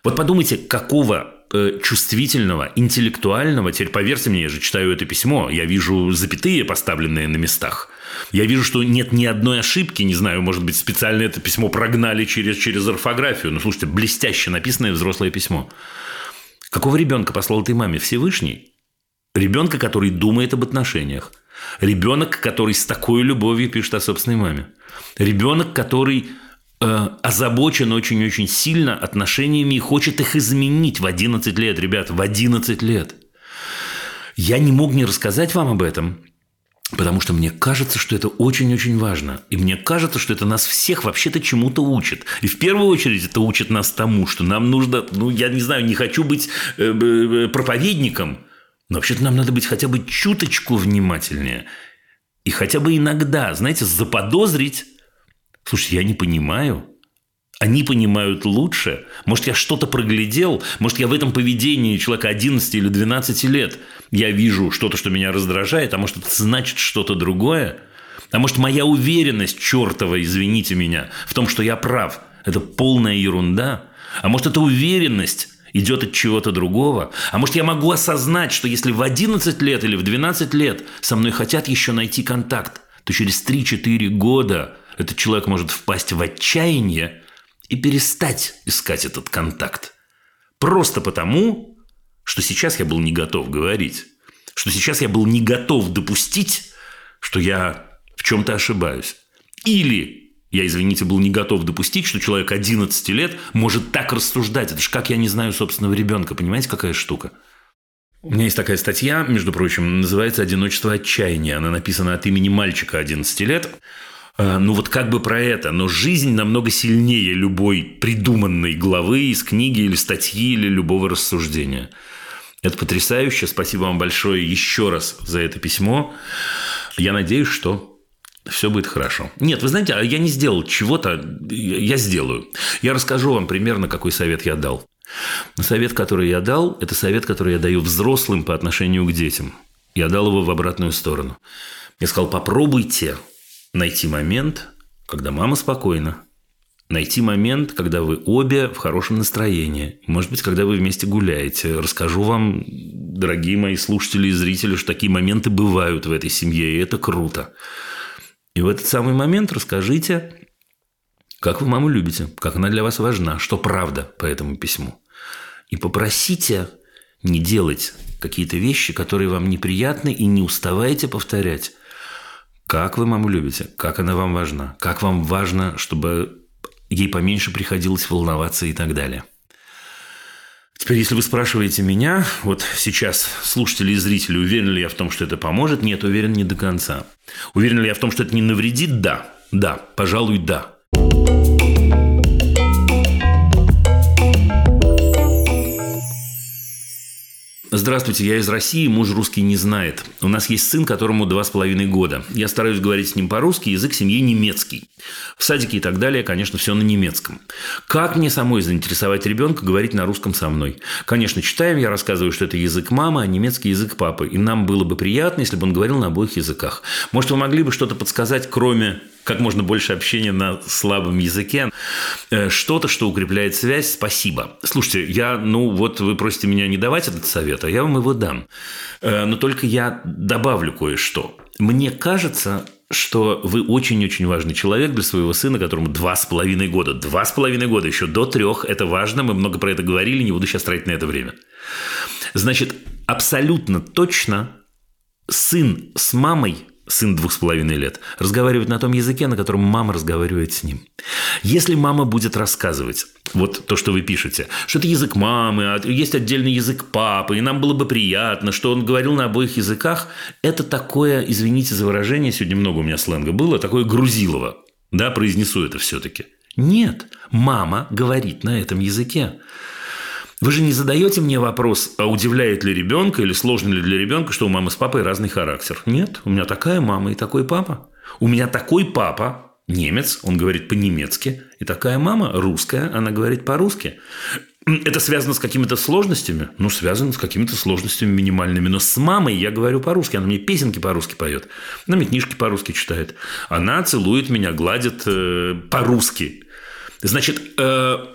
Вот подумайте, какого э, чувствительного, интеллектуального, теперь поверьте мне, я же читаю это письмо, я вижу запятые, поставленные на местах. Я вижу, что нет ни одной ошибки, не знаю, может быть, специально это письмо прогнали через, через орфографию. Но слушайте, блестяще написанное взрослое письмо. Какого ребенка послал ты маме Всевышний? Ребенка, который думает об отношениях. Ребенок, который с такой любовью пишет о собственной маме. Ребенок, который э, озабочен очень-очень сильно отношениями и хочет их изменить в 11 лет, ребят, в 11 лет. Я не мог не рассказать вам об этом, Потому что мне кажется, что это очень-очень важно. И мне кажется, что это нас всех вообще-то чему-то учит. И в первую очередь это учит нас тому, что нам нужно, ну, я не знаю, не хочу быть э, э, проповедником, но вообще-то нам надо быть хотя бы чуточку внимательнее. И хотя бы иногда, знаете, заподозрить, слушай, я не понимаю, они понимают лучше. Может, я что-то проглядел. Может, я в этом поведении человека 11 или 12 лет я вижу что-то, что меня раздражает, а может, это значит что-то другое. А может, моя уверенность чертова, извините меня, в том, что я прав, это полная ерунда. А может, эта уверенность идет от чего-то другого. А может, я могу осознать, что если в 11 лет или в 12 лет со мной хотят еще найти контакт, то через 3-4 года этот человек может впасть в отчаяние и перестать искать этот контакт. Просто потому, что сейчас я был не готов говорить, что сейчас я был не готов допустить, что я в чем-то ошибаюсь. Или я, извините, был не готов допустить, что человек 11 лет может так рассуждать. Это же как я не знаю собственного ребенка. Понимаете, какая штука? У меня есть такая статья, между прочим, называется «Одиночество отчаяния». Она написана от имени мальчика 11 лет. Э, ну вот как бы про это, но жизнь намного сильнее любой придуманной главы из книги или статьи или любого рассуждения. Это потрясающе. Спасибо вам большое еще раз за это письмо. Я надеюсь, что все будет хорошо. Нет, вы знаете, а я не сделал чего-то, я сделаю. Я расскажу вам примерно, какой совет я дал. Совет, который я дал, это совет, который я даю взрослым по отношению к детям. Я дал его в обратную сторону. Я сказал, попробуйте найти момент, когда мама спокойна, найти момент, когда вы обе в хорошем настроении. Может быть, когда вы вместе гуляете. Расскажу вам, дорогие мои слушатели и зрители, что такие моменты бывают в этой семье, и это круто. И в этот самый момент расскажите, как вы маму любите, как она для вас важна, что правда по этому письму. И попросите не делать какие-то вещи, которые вам неприятны, и не уставайте повторять. Как вы маму любите? Как она вам важна? Как вам важно, чтобы ей поменьше приходилось волноваться и так далее? Теперь, если вы спрашиваете меня, вот сейчас слушатели и зрители, уверен ли я в том, что это поможет? Нет, уверен не до конца. Уверен ли я в том, что это не навредит? Да. Да, пожалуй, да. Здравствуйте, я из России, муж русский не знает. У нас есть сын, которому два с половиной года. Я стараюсь говорить с ним по-русски, язык семьи немецкий. В садике и так далее, конечно, все на немецком. Как мне самой заинтересовать ребенка говорить на русском со мной? Конечно, читаем, я рассказываю, что это язык мамы, а немецкий язык папы. И нам было бы приятно, если бы он говорил на обоих языках. Может, вы могли бы что-то подсказать, кроме как можно больше общения на слабом языке. Э, что-то, что укрепляет связь, спасибо. Слушайте, я, ну вот вы просите меня не давать этот совет, а я вам его дам. Э, но только я добавлю кое-что. Мне кажется, что вы очень-очень важный человек для своего сына, которому два с половиной года. Два с половиной года, еще до трех. Это важно, мы много про это говорили, не буду сейчас тратить на это время. Значит, абсолютно точно сын с мамой сын двух с половиной лет, разговаривает на том языке, на котором мама разговаривает с ним. Если мама будет рассказывать, вот то, что вы пишете, что это язык мамы, а есть отдельный язык папы, и нам было бы приятно, что он говорил на обоих языках, это такое, извините за выражение, сегодня много у меня сленга было, такое грузилово. Да, произнесу это все-таки. Нет, мама говорит на этом языке. Вы же не задаете мне вопрос, а удивляет ли ребенка или сложно ли для ребенка, что у мамы с папой разный характер. Нет, у меня такая мама и такой папа. У меня такой папа, немец, он говорит по-немецки, и такая мама русская, она говорит по-русски. Это связано с какими-то сложностями? Ну, связано с какими-то сложностями минимальными. Но с мамой я говорю по-русски. Она мне песенки по-русски поет. Она мне книжки по-русски читает. Она целует меня, гладит э, по-русски. Значит, э,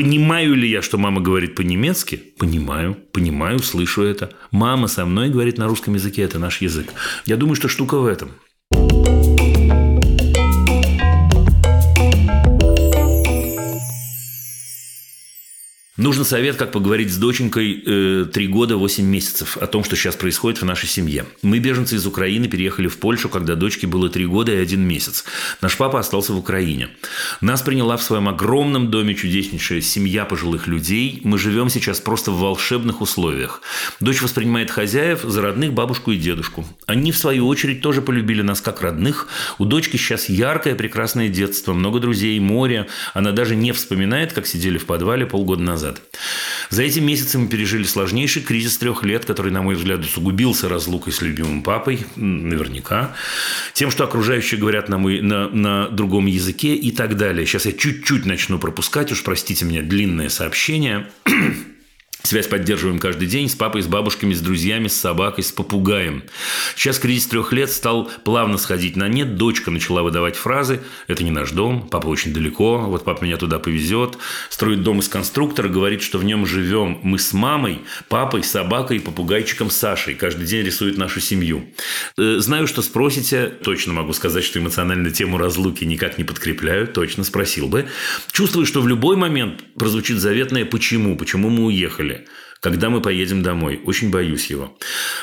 Понимаю ли я, что мама говорит по-немецки? Понимаю, понимаю, слышу это. Мама со мной говорит на русском языке, это наш язык. Я думаю, что штука в этом. Нужен совет, как поговорить с доченькой э, года восемь месяцев о том, что сейчас происходит в нашей семье. Мы, беженцы из Украины, переехали в Польшу, когда дочке было три года и один месяц. Наш папа остался в Украине. Нас приняла в своем огромном доме чудеснейшая семья пожилых людей. Мы живем сейчас просто в волшебных условиях. Дочь воспринимает хозяев за родных бабушку и дедушку. Они, в свою очередь, тоже полюбили нас как родных. У дочки сейчас яркое, прекрасное детство, много друзей, море. Она даже не вспоминает, как сидели в подвале полгода назад назад. За эти месяцы мы пережили сложнейший кризис трех лет, который, на мой взгляд, усугубился разлукой с любимым папой, наверняка, тем, что окружающие говорят на, мой, на, на другом языке и так далее. Сейчас я чуть-чуть начну пропускать, уж простите меня, длинное сообщение. Связь поддерживаем каждый день с папой, с бабушками, с друзьями, с собакой, с попугаем. Сейчас кризис трех лет стал плавно сходить на нет. Дочка начала выдавать фразы «Это не наш дом, папа очень далеко, вот папа меня туда повезет». Строит дом из конструктора, говорит, что в нем живем мы с мамой, папой, собакой и попугайчиком Сашей. Каждый день рисует нашу семью. Э, знаю, что спросите. Точно могу сказать, что эмоциональную тему разлуки никак не подкрепляю. Точно спросил бы. Чувствую, что в любой момент прозвучит заветное «почему?», почему мы уехали уехали. Когда мы поедем домой? Очень боюсь его.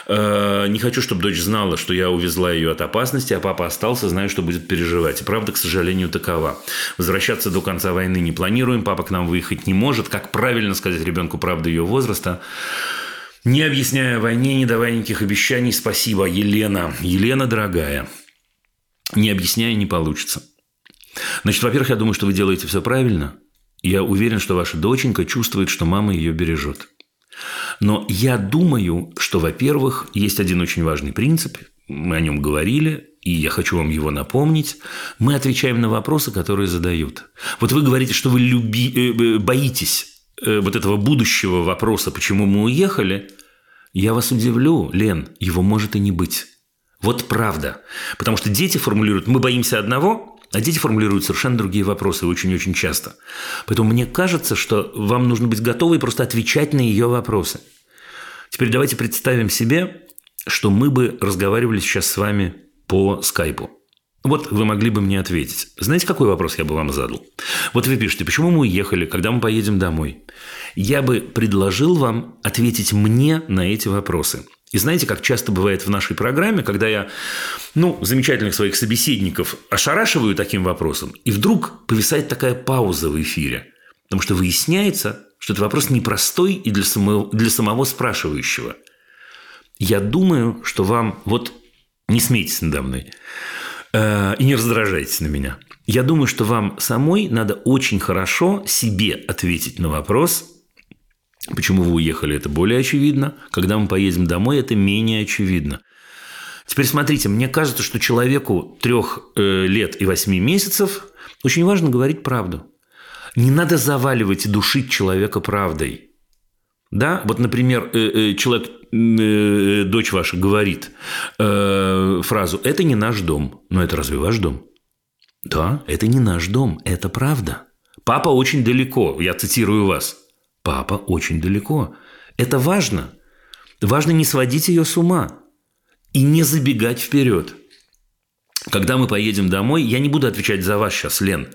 Э, не хочу, чтобы дочь знала, что я увезла ее от опасности, а папа остался, знаю, что будет переживать. Правда, к сожалению, такова. Возвращаться до конца войны не планируем, папа к нам выехать не может. Как правильно сказать ребенку правду ее возраста? Не объясняя войне, не давая никаких обещаний, спасибо, Елена. Елена, дорогая, не объясняя не получится. Значит, во-первых, я думаю, что вы делаете все правильно – я уверен, что ваша доченька чувствует, что мама ее бережет. Но я думаю, что, во-первых, есть один очень важный принцип, мы о нем говорили, и я хочу вам его напомнить. Мы отвечаем на вопросы, которые задают. Вот вы говорите, что вы люби... Э, боитесь э, вот этого будущего вопроса, почему мы уехали. Я вас удивлю, Лен, его может и не быть. Вот правда. Потому что дети формулируют, мы боимся одного, а дети формулируют совершенно другие вопросы очень-очень часто. Поэтому мне кажется, что вам нужно быть готовы просто отвечать на ее вопросы. Теперь давайте представим себе, что мы бы разговаривали сейчас с вами по скайпу. Вот вы могли бы мне ответить. Знаете, какой вопрос я бы вам задал? Вот вы пишете, почему мы уехали, когда мы поедем домой? Я бы предложил вам ответить мне на эти вопросы – и знаете, как часто бывает в нашей программе, когда я, ну, замечательных своих собеседников ошарашиваю таким вопросом, и вдруг повисает такая пауза в эфире, потому что выясняется, что это вопрос непростой и для самого, для самого спрашивающего. Я думаю, что вам, вот не смейтесь надо мной э, и не раздражайтесь на меня. Я думаю, что вам самой надо очень хорошо себе ответить на вопрос, Почему вы уехали, это более очевидно. Когда мы поедем домой, это менее очевидно. Теперь смотрите, мне кажется, что человеку трех э, лет и восьми месяцев очень важно говорить правду. Не надо заваливать и душить человека правдой. Да, вот, например, э, э, человек, дочь ваша говорит фразу «это не наш дом». Но это разве ваш дом? Да, это не наш дом, это правда. Папа очень далеко, я цитирую вас – Папа очень далеко. Это важно. Важно не сводить ее с ума и не забегать вперед. Когда мы поедем домой, я не буду отвечать за вас сейчас, Лен,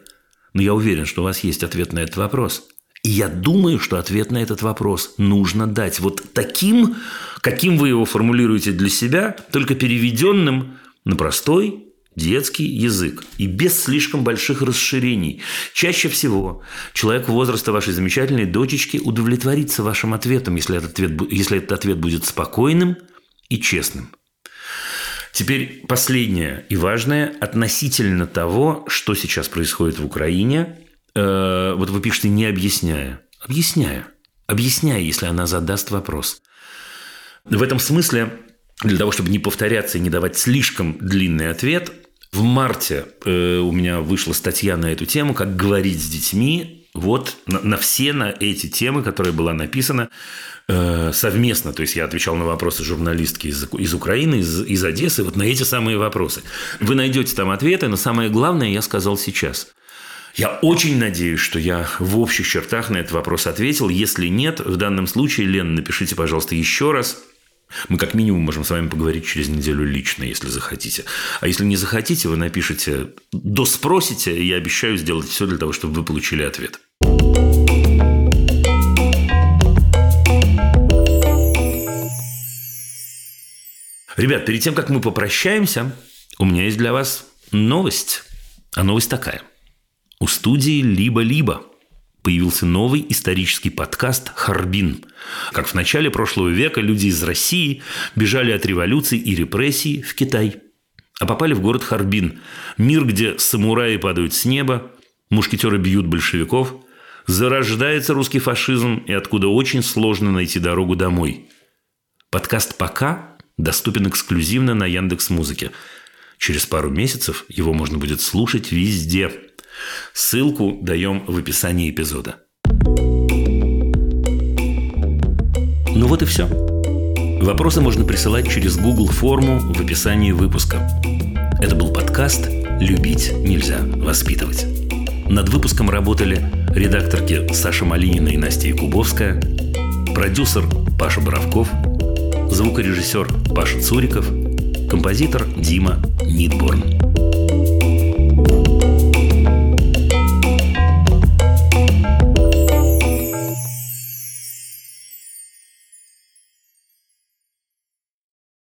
но я уверен, что у вас есть ответ на этот вопрос. И я думаю, что ответ на этот вопрос нужно дать вот таким, каким вы его формулируете для себя, только переведенным на простой, детский язык и без слишком больших расширений. Чаще всего человек возраста вашей замечательной дочечки удовлетворится вашим ответом, если этот ответ, если этот ответ будет спокойным и честным. Теперь последнее и важное относительно того, что сейчас происходит в Украине. Э, вот вы пишете «не объясняя». Объясняя. Объясняя, если она задаст вопрос. В этом смысле для того, чтобы не повторяться и не давать слишком длинный ответ, в марте э, у меня вышла статья на эту тему, как говорить с детьми. Вот на, на все на эти темы, которая была написана э, совместно. То есть я отвечал на вопросы журналистки из, из Украины, из, из Одессы, вот на эти самые вопросы. Вы найдете там ответы, но самое главное я сказал сейчас. Я очень надеюсь, что я в общих чертах на этот вопрос ответил. Если нет, в данном случае, Лен, напишите, пожалуйста, еще раз. Мы как минимум можем с вами поговорить через неделю лично, если захотите. А если не захотите, вы напишите, доспросите, и я обещаю сделать все для того, чтобы вы получили ответ. Ребят, перед тем, как мы попрощаемся, у меня есть для вас новость. А новость такая. У студии «Либо-либо» появился новый исторический подкаст «Харбин». Как в начале прошлого века люди из России бежали от революции и репрессий в Китай. А попали в город Харбин. Мир, где самураи падают с неба, мушкетеры бьют большевиков, зарождается русский фашизм и откуда очень сложно найти дорогу домой. Подкаст «Пока» доступен эксклюзивно на Яндекс Музыке. Через пару месяцев его можно будет слушать везде. Ссылку даем в описании эпизода. Ну вот и все. Вопросы можно присылать через Google форму в описании выпуска. Это был подкаст «Любить нельзя воспитывать». Над выпуском работали редакторки Саша Малинина и Настя Якубовская, продюсер Паша Боровков – звукорежиссер Паша Цуриков, композитор Дима Нидборн.